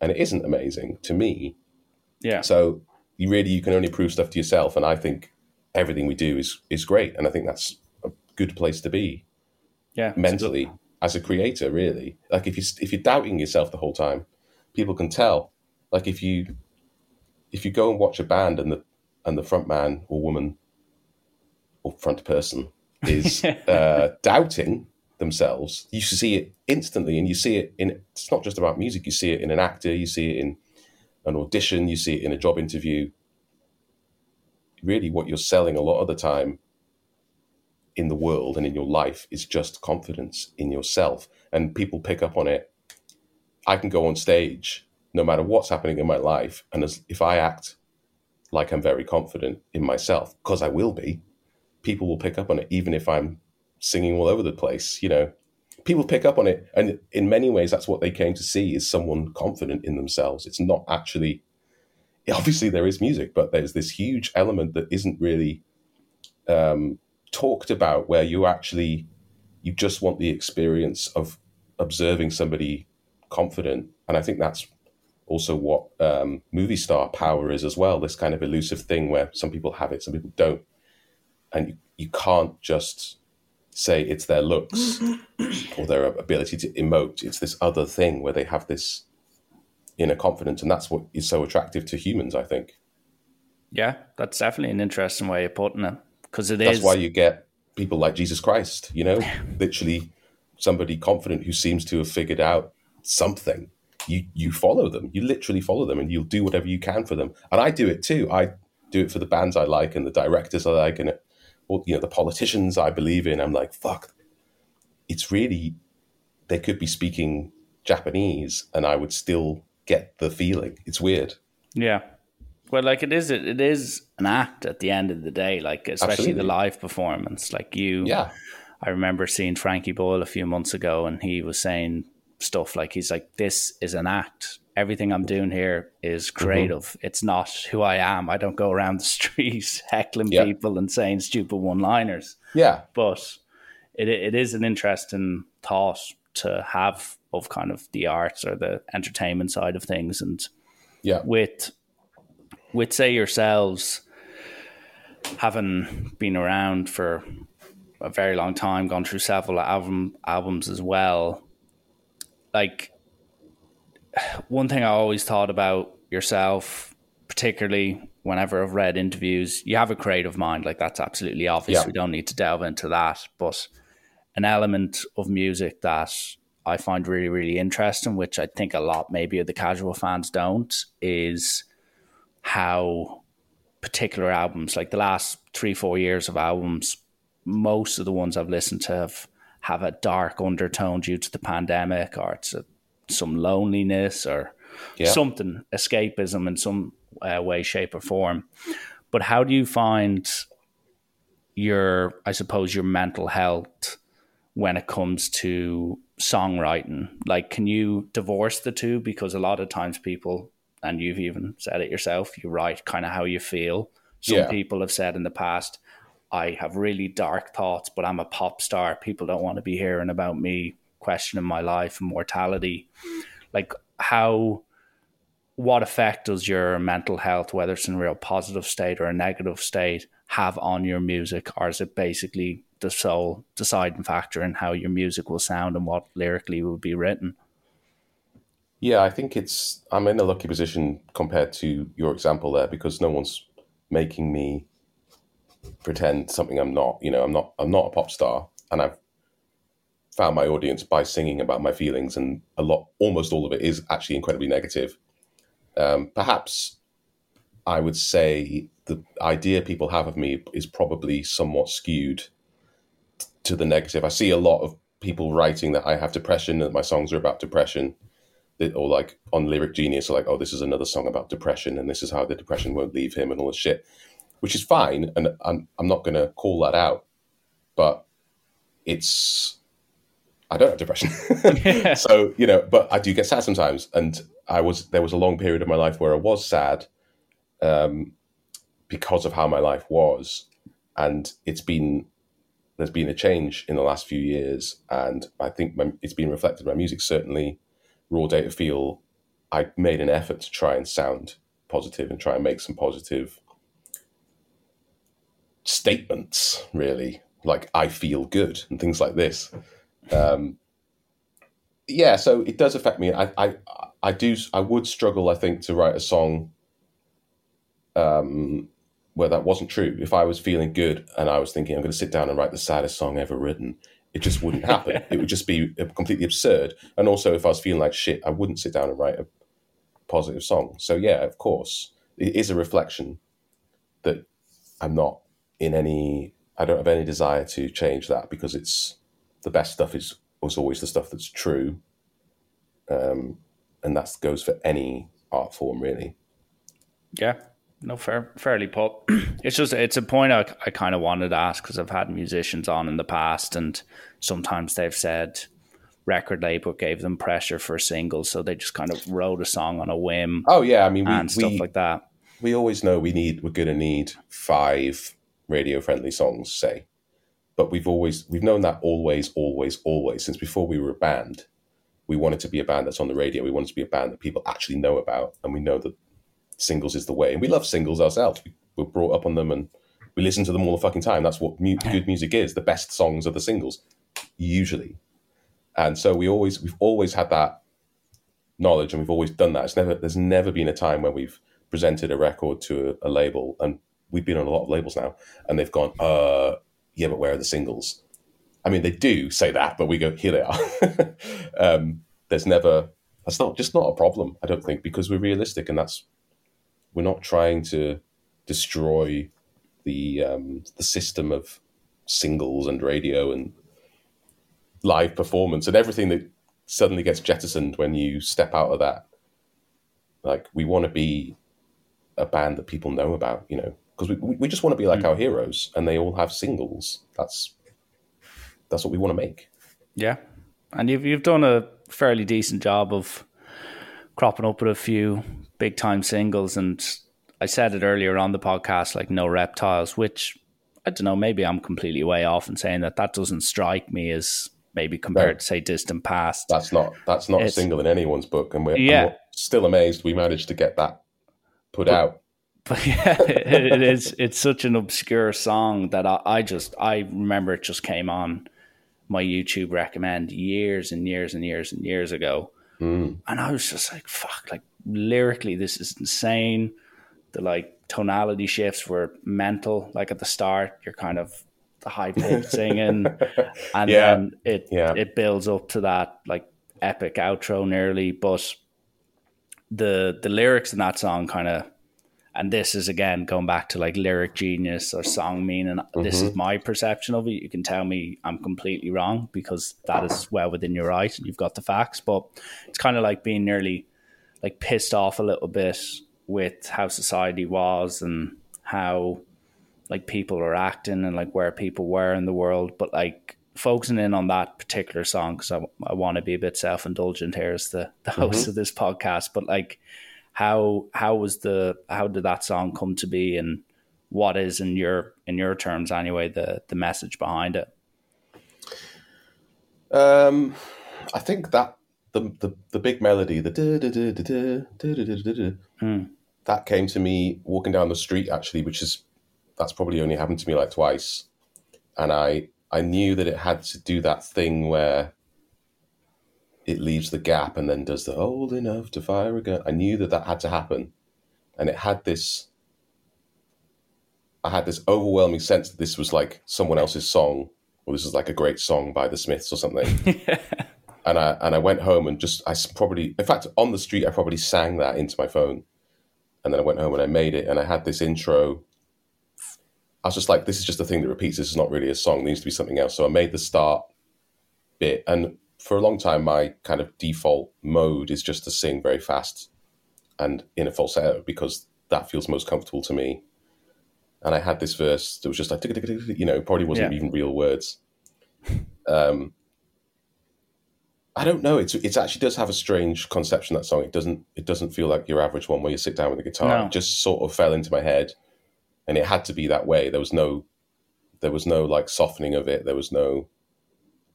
and it isn't amazing to me. Yeah. So you really you can only prove stuff to yourself, and I think everything we do is is great, and I think that's a good place to be Yeah. mentally as a creator. Really, like if you if you're doubting yourself the whole time, people can tell. Like if you if you go and watch a band and the and the front man or woman or front person is uh, doubting themselves, you see it instantly, and you see it in. It's not just about music. You see it in an actor. You see it in an audition, you see it in a job interview. Really, what you're selling a lot of the time in the world and in your life is just confidence in yourself. And people pick up on it. I can go on stage no matter what's happening in my life. And as, if I act like I'm very confident in myself, because I will be, people will pick up on it, even if I'm singing all over the place. You know, people pick up on it. And in many ways, that's what they came to see is someone confident in themselves. It's not actually, obviously, there is music, but there's this huge element that isn't really um, talked about where you actually you just want the experience of observing somebody confident and i think that's also what um, movie star power is as well. This kind of elusive thing where some people have it some people don't. And you, you can't just say it's their looks or their ability to emote. It's this other thing where they have this inner confidence and that's what is so attractive to humans i think. Yeah, that's definitely an interesting way of putting it because it That's is- why you get people like Jesus Christ, you know, literally somebody confident who seems to have figured out something. You you follow them. You literally follow them and you'll do whatever you can for them. And I do it too. I do it for the bands I like and the directors I like and you know the politicians I believe in. I'm like, fuck. It's really they could be speaking Japanese and I would still get the feeling. It's weird. Yeah. Well, like it is, it, it is an act at the end of the day. Like especially the live performance. Like you, Yeah. I remember seeing Frankie Boyle a few months ago, and he was saying stuff like he's like, "This is an act. Everything I'm doing here is Mm-hmm. creative. It's not who I am. I don't go around the streets heckling Yeah. people and saying stupid one-liners." Yeah. But it it is an interesting thought to have of kind of the arts or the entertainment side of things, and Yeah. with with say yourselves having been around for a very long time, gone through several album albums as well. Like one thing I always thought about yourself, particularly whenever I've read interviews, you have a creative mind. Like that's absolutely obvious. Yeah. We don't need to delve into that. But an element of music that I find really, really interesting, which I think a lot maybe of the casual fans don't, is how particular albums, like the last three, four years of albums, most of the ones I've listened to have have a dark undertone due to the pandemic or it's a, some loneliness or Yeah. something, escapism in some uh, way, shape, or form. But how do you find your, I suppose, your mental health when it comes to songwriting? Like, can you divorce the two? Because a lot of times people, and you've even said it yourself, you write kind of how you feel. Some Yeah. people have said in the past, I have really dark thoughts, but I'm a pop star. People don't want to be hearing about me questioning my life and mortality. Like, how, what effect does your mental health, whether it's in a real positive state or a negative state, have on your music? Or is it basically the sole deciding factor in how your music will sound and what lyrically will be written? Yeah, I think it's I'm in a lucky position compared to your example there because no one's making me pretend something I'm not. You know, I'm not I'm not a pop star and I've found my audience by singing about my feelings and a lot almost all of it is actually incredibly negative. Um, perhaps I would say the idea people have of me is probably somewhat skewed to the negative. I see a lot of people writing that I have depression that my songs are about depression that- or like on Lyric Genius, like, oh, this is another song about depression, and this is how the depression won't leave him, and all this shit, which is fine, and I'm I'm not going to call that out, but it's I don't have depression, so you know, but I do get sad sometimes, and I was there was a long period of my life where I was sad, um, because of how my life was, and it's been there's been a change in the last few years, and I think my, it's been reflected in my music. Certainly, Raw Data Feel, I made an effort to try and sound positive and try and make some positive statements. Really, like I feel good and things like this. Um, yeah, so it does affect me. I, I, I do. I would struggle. I think to write a song. Um, where that wasn't true. If I was feeling good and I was thinking I'm going to sit down and write the saddest song ever written, it just wouldn't happen. it would just be completely absurd. And also, if I was feeling like shit, I wouldn't sit down and write a positive song. So yeah, of course, it is a reflection that I'm not in any. I don't have any desire to change that because it's the best stuff is was always the stuff that's true, um, and that goes for any art form really. Yeah, no, fair, fairly put. It's just it's a point I, I kind of wanted to ask because I've had musicians on in the past, and sometimes they've said record label gave them pressure for a single, so they just kind of wrote a song on a whim Oh yeah, I mean we and stuff we, like that. we always know we need we're going to need five radio friendly songs, say, but we've always we've known that always, always, always since before we were a band. We wanted to be a band that's on the radio. We wanted to be a band that people actually know about, and we know that singles is the way. And we love singles ourselves. We were brought up on them, and we listen to them all the fucking time. That's what mu- good music is. The best songs are the singles, usually. And so we always we've always had that knowledge, and we've always done that. It's never there's never been a time where we've presented a record to a, a label, and we've been on a lot of labels now, and they've gone, uh, yeah, but where are the singles? I mean, they do say that, but we go, here they are. um, there's never that's not just not a problem. I don't think because we're realistic, and that's we're not trying to destroy the um, the system of singles and radio and live performance and everything that suddenly gets jettisoned when you step out of that. Like we want to be a band that people know about, you know, because we we just want to be like hmm. our heroes, and they all have singles. That's that's what we want to make. Yeah, and you've you've done a fairly decent job of cropping up with a few big time singles, and I said it earlier on the podcast, like no reptiles, which I don't know, maybe I'm completely way off in saying that that doesn't strike me as maybe compared No. to say distant past. That's not that's not It's- a single in anyone's book, and we're, and we're still amazed we managed to get that put out. But yeah, it, it is. It's such an obscure song that I, I just I remember it just came on my YouTube recommend years and years and years and years ago, Mm. and I was just like, "Fuck!" Like lyrically, this is insane. The like tonality shifts were mental. Like at the start, you're kind of the high pitched singing, and Yeah. then it Yeah. it builds up to that like epic outro nearly, but the the lyrics in that song kind of and this is again going back to like lyric genius or song meaning this is mm-hmm. my perception of it. You can tell me i'm completely wrong because that is well within your right and you've got the facts. But it's kind of like being nearly like pissed off a little bit with how society was and how like people are acting and like where people were in the world. But like focusing in on that particular song because I, I want to be a bit self-indulgent here as the, the host mm-hmm. of this podcast but like how how was the how did that song come to be and what is in your in your terms anyway the the message behind it Um, I think that the the, the big melody, the da, da, da, da, da, da, da, da, da, da, Hmm. that came to me walking down the street actually, which is that's probably only happened to me like twice, and I I knew that it had to do that thing where it leaves the gap and then does the old enough to fire a gun. I knew that that had to happen, and it had this. I had this overwhelming sense that this was like someone else's song, or this is like a great song by the Smiths or something. and I and I went home and just I probably, in fact, on the street I probably sang that into my phone, and then I went home and I made it, and I had this intro. I was just like, this is just a thing that repeats. This is not really a song. There needs to be something else. So I made the start bit, and for a long time, my kind of default mode is just to sing very fast and in a falsetto because that feels most comfortable to me. And I had this verse that was just like, you know, probably wasn't Yeah. even real words. Um, I don't know. It's it actually does have a strange conception that song. It doesn't it doesn't feel like your average one where you sit down with a guitar. No. It just sort of fell into my head, and it had to be that way. There was no there was no like softening of it. There was no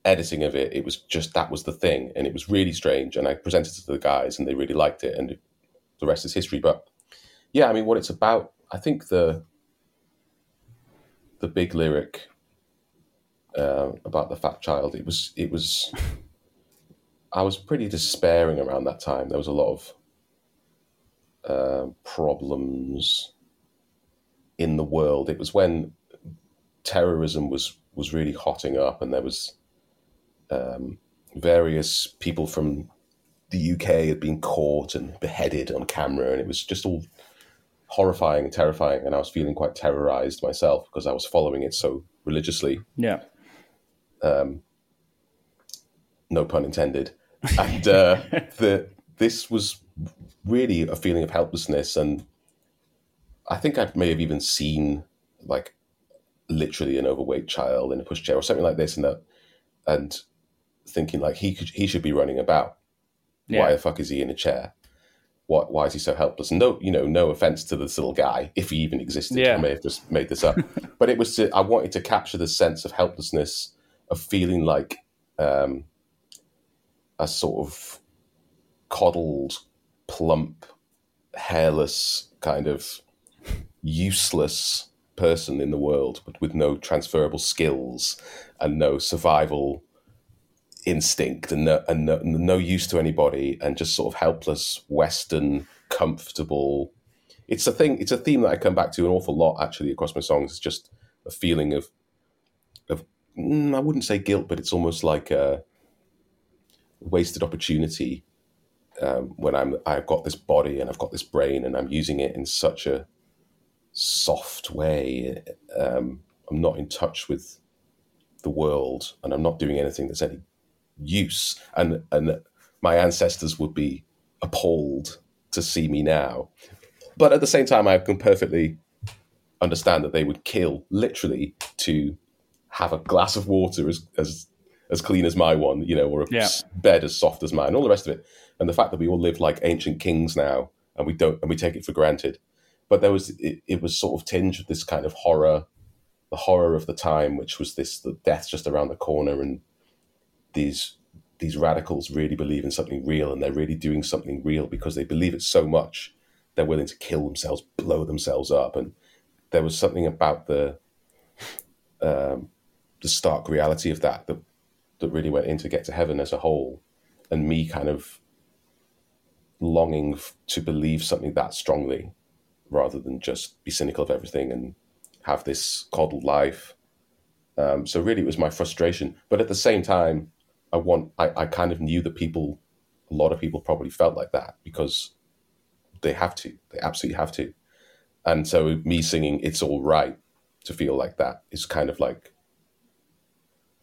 editing of it. It was just that was the thing, and it was really strange. And I presented it to the guys, and they really liked it, and the rest is history. But yeah, I mean, what it's about, I think the the big lyric uh, about the fat child. It was it was. I was pretty despairing around that time. There was a lot of uh, problems in the world. It was when terrorism was was really hotting up, and there was um, various people from the UK had been caught and beheaded on camera, and it was just all horrifying and terrifying. And I was feeling quite terrorized myself because I was following it so religiously. Yeah. no pun intended. And uh, the this was really a feeling of helplessness, and I think I may have even seen like literally an overweight child in a pushchair or something like this, and that, and thinking like he could he should be running about. Yeah. Why the fuck is he in a chair? What? Why is he so helpless? No, you know, no offense to this little guy, if he even existed. Yeah. I may have just made this up, but it was. To, I wanted to capture the sense of helplessness of feeling like um, a sort of coddled, plump, hairless, kind of useless person in the world, but with no transferable skills and no survival instinct and no, and no, no use to anybody and just sort of helpless, Western, comfortable. It's a thing. It's a theme that I come back to an awful lot actually across my songs. It's just a feeling of, of mm, I wouldn't say guilt, but it's almost like a wasted opportunity um, when I'm I've got this body and I've got this brain and I'm using it in such a soft way. Um, I'm not in touch with the world and I'm not doing anything that's any use. And and my ancestors would be appalled to see me now. But at the same time, I can perfectly understand that they would kill literally to have a glass of water as as as clean as my one, you know, or a Yeah. bed as soft as mine, all the rest of it. And the fact that we all live like ancient kings now, and we don't, and we take it for granted. But there was, it, it was sort of tinged with this kind of horror, the horror of the time, which was this: the death's just around the corner, and these these radicals really believe in something real, and they're really doing something real because they believe it so much, they're willing to kill themselves, blow themselves up, and there was something about the um, the stark reality of that that that really went into Get to Heaven as a whole, and me kind of longing f- to believe something that strongly, rather than just be cynical of everything and have this coddled life. Um, so really, it was my frustration, but at the same time, I want I, I kind of knew that people, a lot of people probably felt like that because they have to, they absolutely have to, and so me singing "It's All Right" to feel like that is kind of like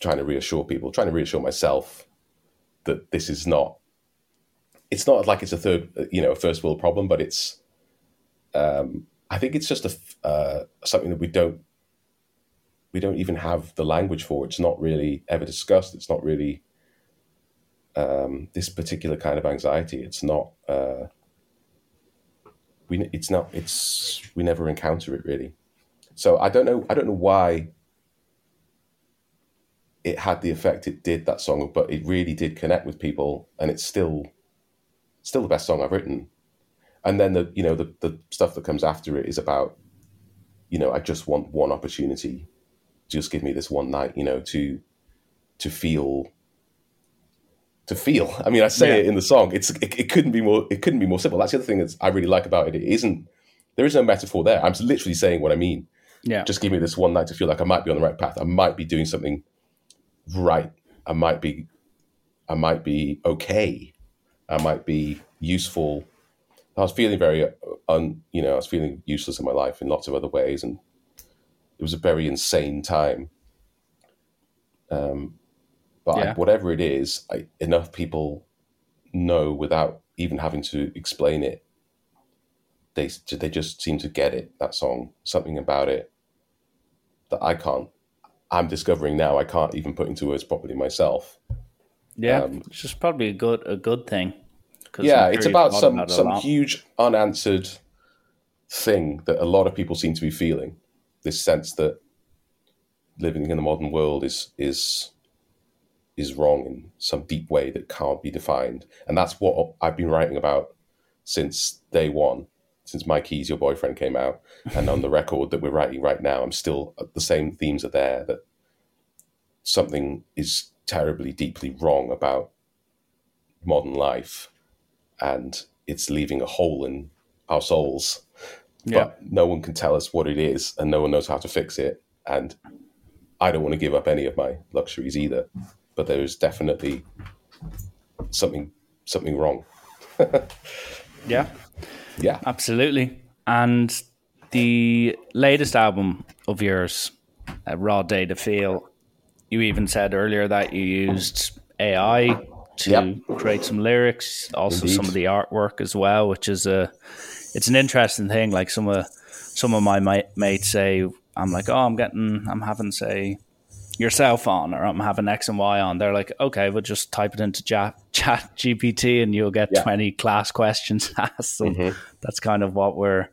trying to reassure people, trying to reassure myself that this is not. It's not like it's a third, you know, a first world problem, but it's. Um, I think it's just a uh, something that we don't. We don't even have the language for. It's not really ever discussed. It's not really. Um, this particular kind of anxiety. It's not. Uh, we. It's not. It's. We never encounter it really. So I don't know. I don't know why it had the effect it did that song, but it really did connect with people, and it's still still the best song I've written. And then the you know the the stuff that comes after it is about, you know, I just want one opportunity, just give me this one night, you know, to to feel. To feel, I mean, I say Yeah. it in the song. It's it, it couldn't be more. It couldn't be more simple. That's the other thing that I really like about it. It isn't. There is no metaphor there. I'm literally saying what I mean Yeah. just give me this one night to feel like I might be on the right path. I might be doing something right. I might be, I might be okay. I might be useful. I was feeling very, uh, un, you know, I was feeling useless in my life in lots of other ways, and it was a very insane time. Um, but I- whatever it is, I, enough people know without even having to explain it. They they just seem to get it. That song, something about it that I can't. I'm discovering now. I can't even put into words properly myself. Yeah. Um, Which is probably a good a good thing. yeah, it's about some it some lot. huge unanswered thing that a lot of people seem to be feeling. This sense that living in the modern world is is is wrong in some deep way that can't be defined, and that's what I've been writing about since day one. Since My Keys, Your Boyfriend came out, and on the record that we're writing right now, I'm still uh, the same themes are there. That something is terribly, deeply wrong about modern life, and it's leaving a hole in our souls. Yeah. But no one can tell us what it is, and no one knows how to fix it. And I don't want to give up any of my luxuries either. But there is definitely something something wrong. Yeah, Yeah. absolutely. And the latest album of yours, uh, Raw Data Feel, you even said earlier that you used AI to Yep. create some lyrics, also Indeed. some of the artwork as well, which is a it's an interesting thing. Like some of some of my mates say, I'm like, oh, I'm getting, I'm having say yourself on, or I'm having X and Y on. They're like, okay, we'll just type it into chat, chat GPT, and you'll get Yeah. 20 class questions asked. And that's kind of what we're,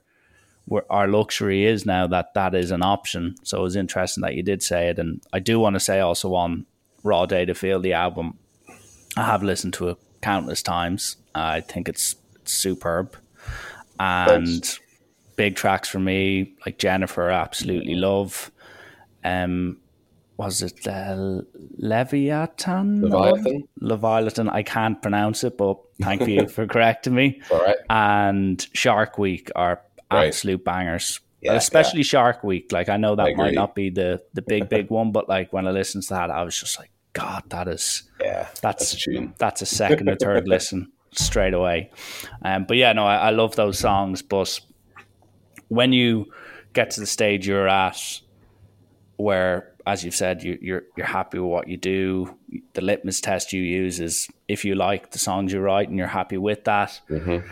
we're our luxury is now that that is an option. So it was interesting that you did say it, and I do want to say also on Raw Data Feel, the album, I have listened to it countless times. I think it's, it's superb, and Thanks. big tracks for me like Jennifer, absolutely love. Um, was it uh, Leviathan? Leviathan? Leviathan. I can't pronounce it, but thank you for correcting me. All right. And Shark Week are Right. absolute bangers. Yeah, Especially Shark Week. Like I know that I might not be the the big big one, but like when I listened to that, I was just like, God, that is Yeah. that's That's a that's a second or third listen straight away. Um, but yeah, no, I, I love those songs. But when you get to the stage you're at, where, as you've said, you, you're you're happy with what you do, the litmus test you use is if you like the songs you write and you're happy with that. Mm-hmm.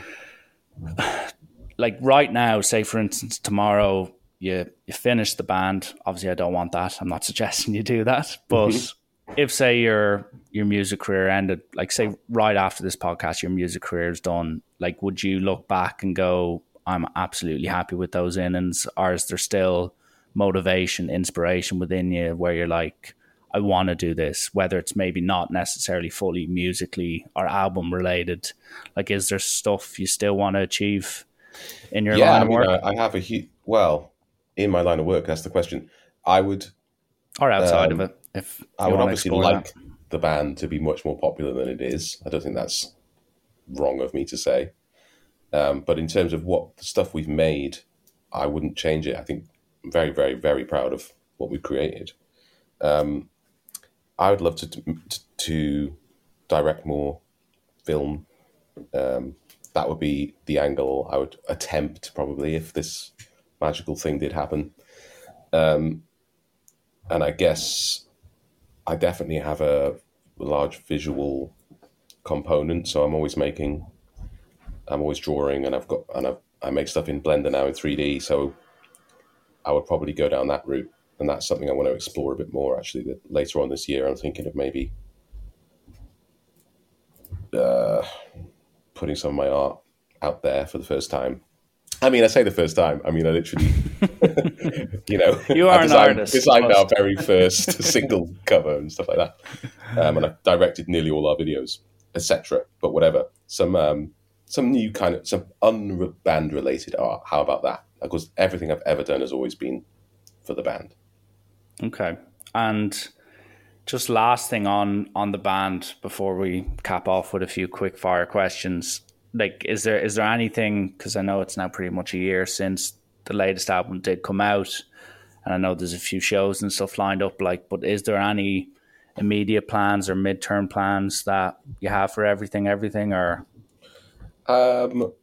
Like right now, say for instance, tomorrow you you finish the band. Obviously, I don't want that. I'm not suggesting you do that, but mm-hmm. if say your your music career ended like say right after this podcast your music career is done like would you look back and go i'm absolutely happy with those innings or is there still motivation inspiration within you where you're like i want to do this whether it's maybe not necessarily fully musically or album related like is there stuff you still want to achieve in your Yeah, line I of mean, work I, I have a huge, well, in my line of work, that's the question. I would, or outside um, of it if I would obviously like that. the band to be much more popular than it is. I don't think that's wrong of me to say. Um, but in terms of what the stuff we've made, I wouldn't change it. I think very, very, very proud of what we've created. Um, I would love to, to to direct more film. Um, that would be the angle I would attempt probably if this magical thing did happen. Um, and I guess I definitely have a large visual component, so I'm always making, I'm always drawing, and I've got and I've, I make stuff in Blender now in 3D. So I would probably go down that route, and that's something I want to explore a bit more. Actually, that later on this year, I'm thinking of maybe uh, putting some of my art out there for the first time. I mean, I say the first time. I mean, I literally, you know, You I are an designed, artist, Designed our very first single cover and stuff like that, um, and I've directed nearly all our videos, etc. But whatever, some um, some new kind of some unband related art. How about that? Because everything I've ever done has always been for the band. Okay. And just last thing on on the band before we cap off with a few quick fire questions. Like is there is there anything because I know it's now pretty much a year since the latest album did come out and I know there's a few shows and stuff lined up like but is there any immediate plans or midterm plans that you have for everything everything or Um,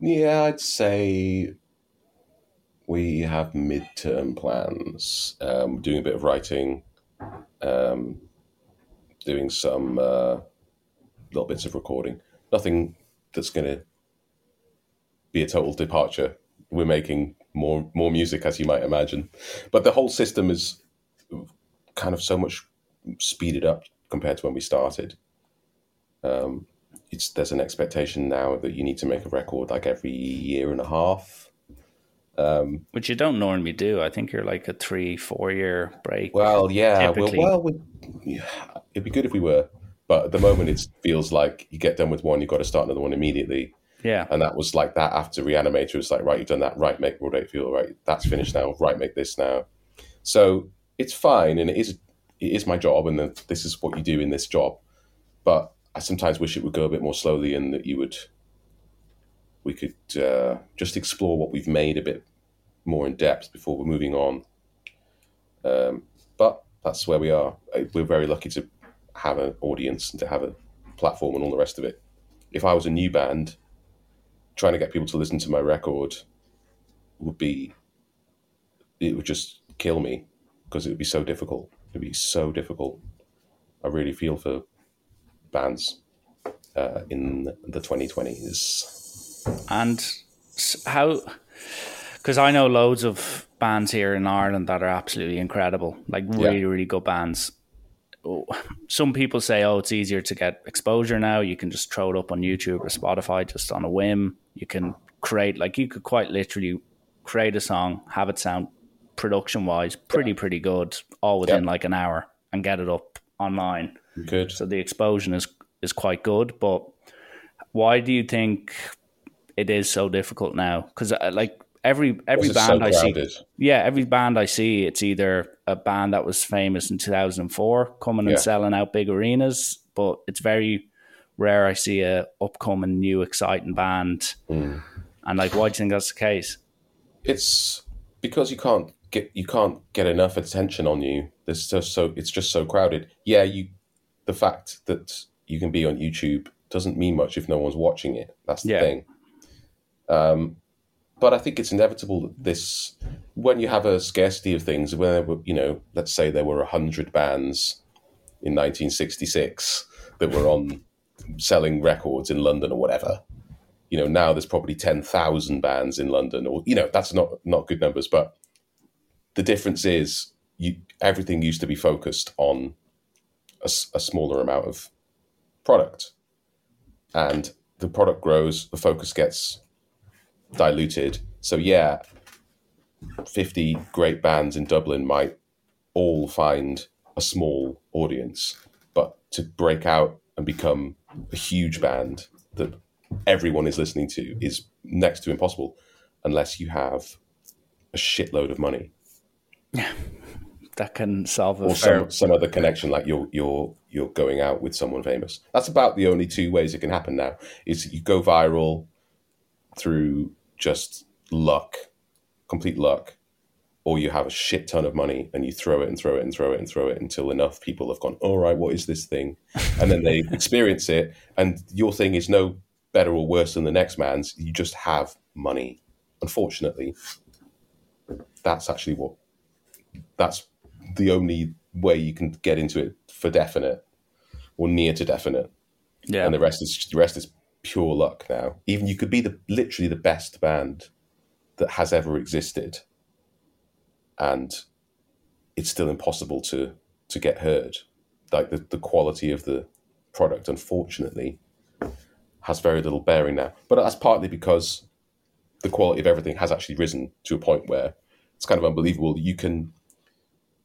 yeah, I'd say we have midterm plans. Um, doing a bit of writing, um, doing some uh, little bits of recording. Nothing that's going to be a total departure. We're making more more music, as you might imagine, but the whole system is kind of so much speeded up compared to when we started it's there's an expectation now that you need to make a record like every year and a half. Um, which you don't normally do. I think you're like a three, four year break. Well, yeah, well, well, we, yeah, it'd be good if we were, but at the moment it feels like you get done with one, you've got to start another one immediately, yeah. and that was like that after Re-Animator. It's like right, you've done that, right? Make Raw Data Feel, right? That's finished now, right? Make this now. So it's fine, and it is it is my job, and then this is what you do in this job. But I sometimes wish it would go a bit more slowly, and that you would we could uh, just explore what we've made a bit more in depth before we're moving on. Um, but that's where we are. Uh, We're very lucky to have an audience and to have a platform and all the rest of it. If I was a new band, trying to get people to listen to my record would be it would just kill me because it would be so difficult. It'd be so difficult. I really feel for bands uh, in the 2020s. And how? Because I know loads of bands here in Ireland that are absolutely incredible, like really, really good bands. Oh, Some people say, "Oh, it's easier to get exposure now. You can just throw it up on YouTube or Spotify just on a whim. You can create, like, you could quite literally create a song, have it sound production wise pretty, pretty good, all within Yeah. like an hour, and get it up online." Good. So the exposure is is quite good. But why do you think it is so difficult now? Because like every every It's so band I see, yeah, every band I see, it's either a band that was famous in two thousand and four coming and Yeah. selling out big arenas, but it's very rare I see a upcoming new exciting band. Mm. And like, why do you think that's the case? It's because you can't get you can't get enough attention on you. There's just so it's just so crowded. Yeah, you the fact that you can be on YouTube doesn't mean much if no one's watching it. That's the Yeah. thing. Um, but I think it's inevitable that this when you have a scarcity of things, when there were, you know, let's say there were hundred bands in 1966 that were on selling records in London or whatever. You know, now there's probably 10,000 bands in London, or, you know, that's not, not good numbers, but the difference is you, everything used to be focused on a, a smaller amount of product. And the product grows, the focus gets diluted. So, yeah, 50 great bands in Dublin might all find a small audience, but to break out and become a huge band that everyone is listening to is next to impossible unless you have a shitload of money That can solve a or fair. some, some other connection like you're you're you're going out with someone famous. That's about the only two ways it can happen now is you go viral through just luck complete luck or you have a shit ton of money and you throw it and throw it and throw it and throw it until enough people have gone all right what is this thing? And then they experience it. And your thing is no better or worse than the next man's. You just have money unfortunately. That's actually what that's the only way you can get into it for definite or near to definite. Yeah, and the rest is the rest is pure luck now. Even you could be the literally the best band that has ever existed and it's still impossible to to get heard. Like the, the quality of the product unfortunately has very little bearing now. But that's partly because the quality of everything has actually risen to a point where it's kind of unbelievable. You can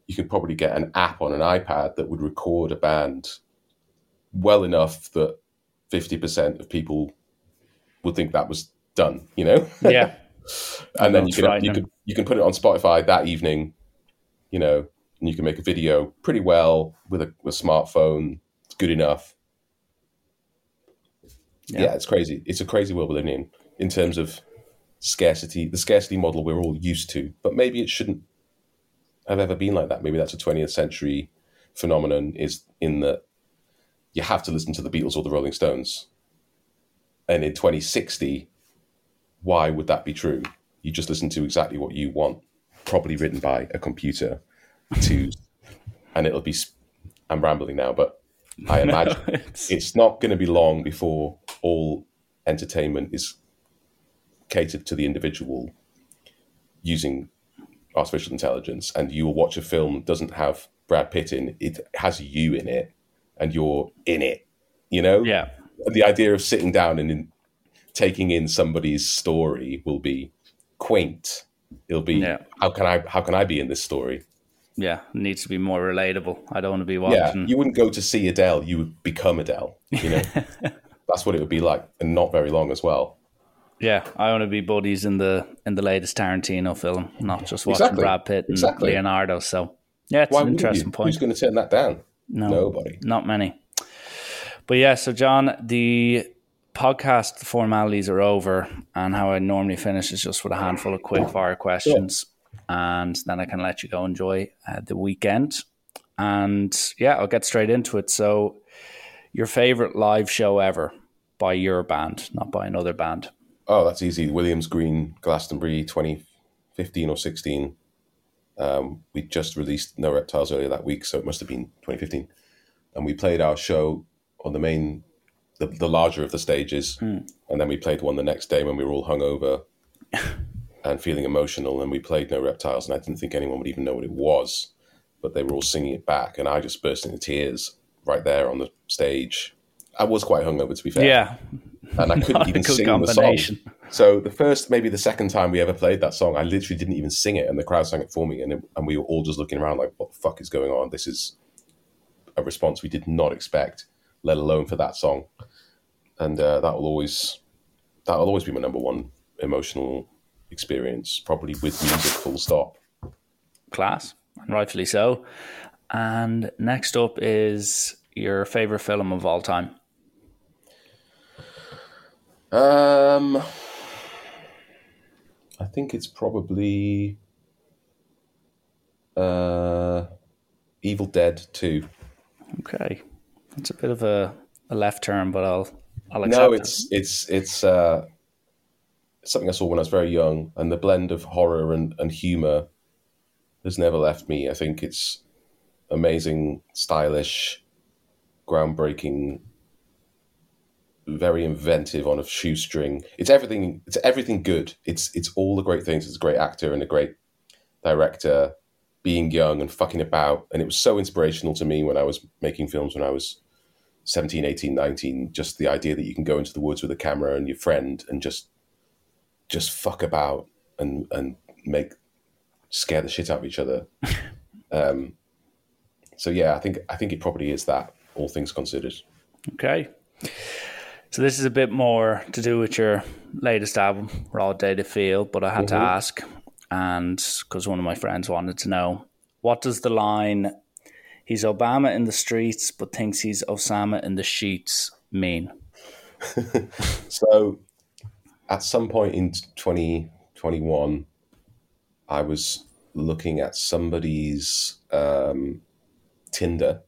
you could probably get an app on an ipad that would record a band well enough that 50% of people would think that was done you know yeah, and then you can you can you can put it on Spotify that evening, you know, and you can make a video pretty well with a, with a smartphone. It's good enough. Yeah. Yeah. it's crazy. It's a crazy world we're living in in terms of scarcity. The scarcity model we're all used to, but maybe it shouldn't have ever been like that. Maybe that's a 20th century phenomenon. Is in that you have to listen to the Beatles or the Rolling Stones, and in 2060 why would that be true? You just listen to exactly what you want, probably written by a computer, to, and it'll be. I'm rambling now, but I imagine It's- it's not going to be long before all entertainment is catered to the individual using artificial intelligence, and you will watch a film that doesn't have Brad Pitt in it has you in it, and you're in it. You know, yeah, the idea of sitting down and in, taking in somebody's story will be quaint. It'll be Yeah. how can I how can I be in this story? yeah. It needs to be more relatable. I don't want to be watching. Yeah, you wouldn't go to see Adele; you would become Adele. You know, that's what it would be like, and not very long as well. Yeah, I want to be buddies in the in the latest Tarantino film, not just watching Exactly. Brad Pitt and Exactly. Leonardo. So, yeah, it's Why an interesting you? point. Who's going to turn that down? No, Nobody. not many. But yeah, so John, the podcast the formalities are over, and how I normally finish is just with a handful of quick fire questions, and then I can let you go enjoy uh, the weekend. And yeah, I'll get straight into it. So, Your favorite live show ever by your band, not by another band. Oh, that's easy. William's Green, Glastonbury, 2015 or 16. Um, we just released No Reptiles earlier that week, so it must have been 2015. And we played our show on the main, the, the larger of the stages. And then we played one the next day when we were all hungover and feeling emotional. And we played No Reptiles, and I didn't think anyone would even know what it was. But they were all singing it back, and I just burst into tears right there on the stage. I was quite hungover, to be fair Yeah, and I couldn't even sing the song. So the first, maybe the second time we ever played that song, I literally didn't even sing it, and the crowd sang it for me, and it, and we were all just looking around like, "What the fuck is going on? This is a response we did not expect, let alone for that song." And uh, that will always that will always be my number one emotional experience, probably with music. Full stop. class, and rightfully so. And next up is your favorite film of all time. Um, I think it's probably uh, Evil Dead Two. Okay, it's a bit of a, a left turn, but I'll I'll accept No, it. it's it's it's uh, something I saw when I was very young, and the blend of horror and, and humor has never left me. I think it's amazing, stylish, groundbreaking, very inventive on a shoestring. It's everything. It's everything good. It's it's all the great things. It's a great actor and a great director. Being young and fucking about, and it was so inspirational to me when I was making films when I was 17, 18, 19, just the idea that you can go into the woods with a camera and your friend and just just fuck about and and make scare the shit out of each other. um, so yeah, I think I think it probably is that, all things considered. Okay. So this is a bit more to do with your latest album, Raw Data Feel, but I had to ask, and because one of my friends wanted to know, what does the line "He's Obama in the streets, but thinks he's Osama in the sheets" mean? So at some point in 2021, I was looking at somebody's um, Tinder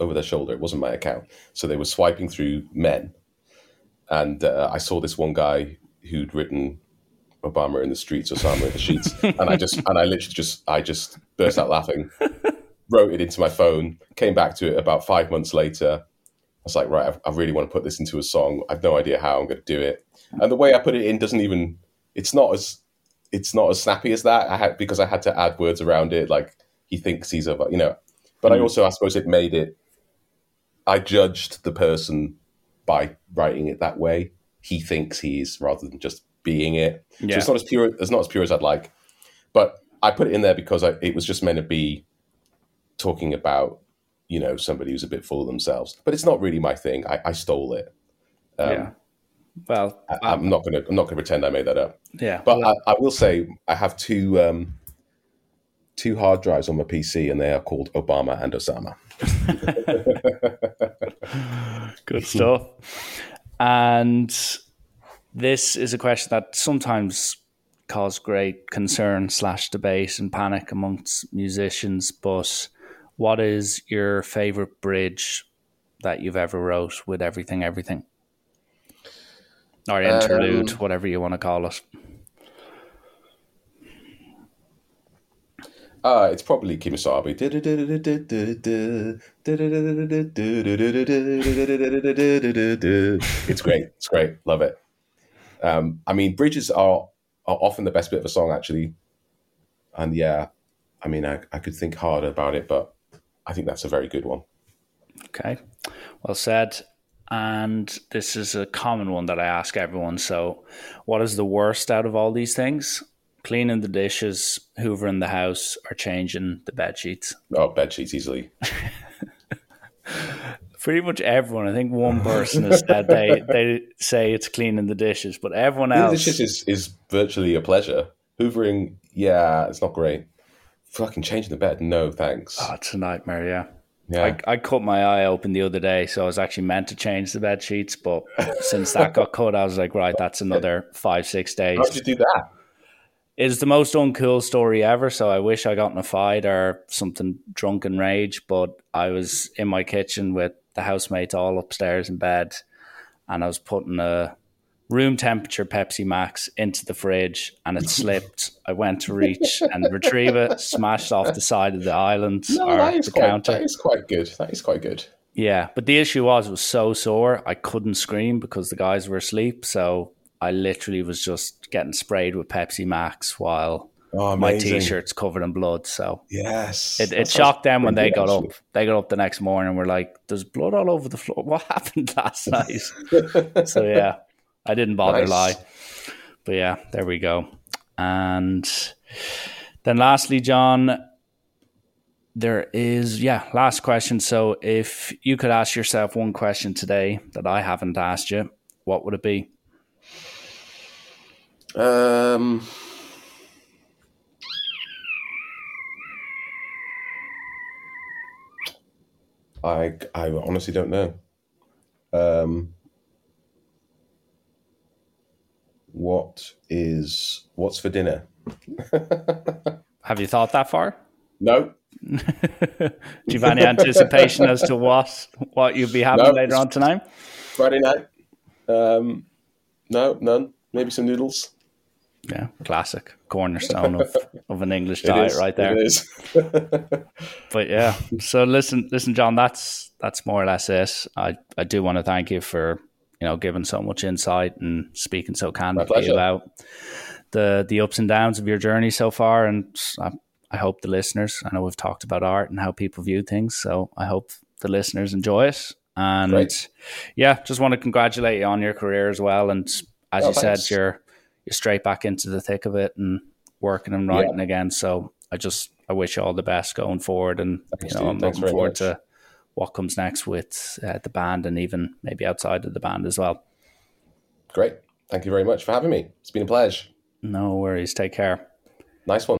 over their shoulder. It wasn't my account. So they were swiping through men. And uh, I saw this one guy who'd written Obama in the streets, Osama in the sheets. and I just, and I literally just, I just burst out laughing, wrote it into my phone, came back to it about five months later. I was like, right, I, I really want to put this into a song. I've no idea how I'm going to do it. And the way I put it in doesn't even, it's not as, it's not as snappy as that. I had, because I had to add words around it. Like he thinks he's a, you know, but I also, I suppose it made it, I judged the person by writing it that way. He thinks he's rather than just being it. So it's not as pure, it's not as pure as I'd like. But I put it in there because I, it was just meant to be talking about, you know, somebody who's a bit full of themselves. But it's not really my thing. I, I stole it. yeah. Well, I, I'm not gonna. I'm not gonna pretend I made that up. yeah. But I, I will say I have two um, two hard drives on my PC, and they are called Obama and Osama. Good stuff. And this is a question that sometimes cause great concern slash debate and panic amongst musicians. But what is your favorite bridge that you've ever wrote with everything, everything, or um, interlude, whatever you want to call it? Uh, it's probably Kemosabe. It's great. It's great. Love it. Um, I mean, bridges are are often the best bit of a song, actually. And yeah, I mean, I, I could think harder about it, but I think that's a very good one. Okay, well said. And this is a common one that I ask everyone. So, what is the worst out of all these things? Cleaning the dishes, hoovering the house, or changing the bed sheets. Oh, bed sheets easily. Pretty much everyone. I think one person has said they they say it's cleaning the dishes, but everyone else. the dishes is, is virtually a pleasure. Hoovering, yeah, it's not great. Fucking changing the bed, no thanks. Oh, it's a nightmare. Yeah. yeah. I, I cut my eye open the other day, so I was actually meant to change the bed sheets, but since that got cut, I was like, right, that's another five, six days. How'd you do that? It's the most uncool story ever. So I wish I got in a fight or something drunk drunken rage. But I was in my kitchen with the housemates all upstairs in bed, and I was putting a room temperature Pepsi Max into the fridge, and it slipped. I went to reach and retrieve it, smashed off the side of the island No, or that is the quite. counter. That is quite good. That is quite good. Yeah, but the issue was it was so sore I couldn't scream because the guys were asleep. So I literally was just getting sprayed with Pepsi Max while Oh, my t-shirt's covered in blood. So Yes, it, it shocked them when they got actually. up. They got up the next morning and were like, "There's blood all over the floor. What happened last night?" so yeah, I didn't bother Nice. lie. But yeah, there we go. And then lastly, John, there is yeah, last question. So if you could ask yourself one question today that I haven't asked you, what would it be? Um, I I honestly don't know. Um, what is what's for dinner? Have you thought that far? No, Do you have any anticipation as to what what you'll be having No, later on tonight? Friday night. Um, no, none. Maybe some noodles. Yeah, classic cornerstone of, of an English diet is, right there. It is. But yeah, so listen, listen, John. That's that's more or less it. I I do want to thank you for you know giving so much insight and speaking so candidly about the the ups and downs of your journey so far. And I, I hope the listeners. I know we've talked about art and how people view things, so I hope the listeners enjoy it. And Great. yeah, just want to congratulate you on your career as well. And as Oh, you said, thanks. you're you're straight back into the thick of it and working and writing again. So I just I wish you all the best going forward, and Thanks, you know dude. I'm Thanks looking forward much. to what comes next with uh, the band and even maybe outside of the band as well. Great. Thank you very much for having me. It's been a pleasure. No worries. Take care. Nice one.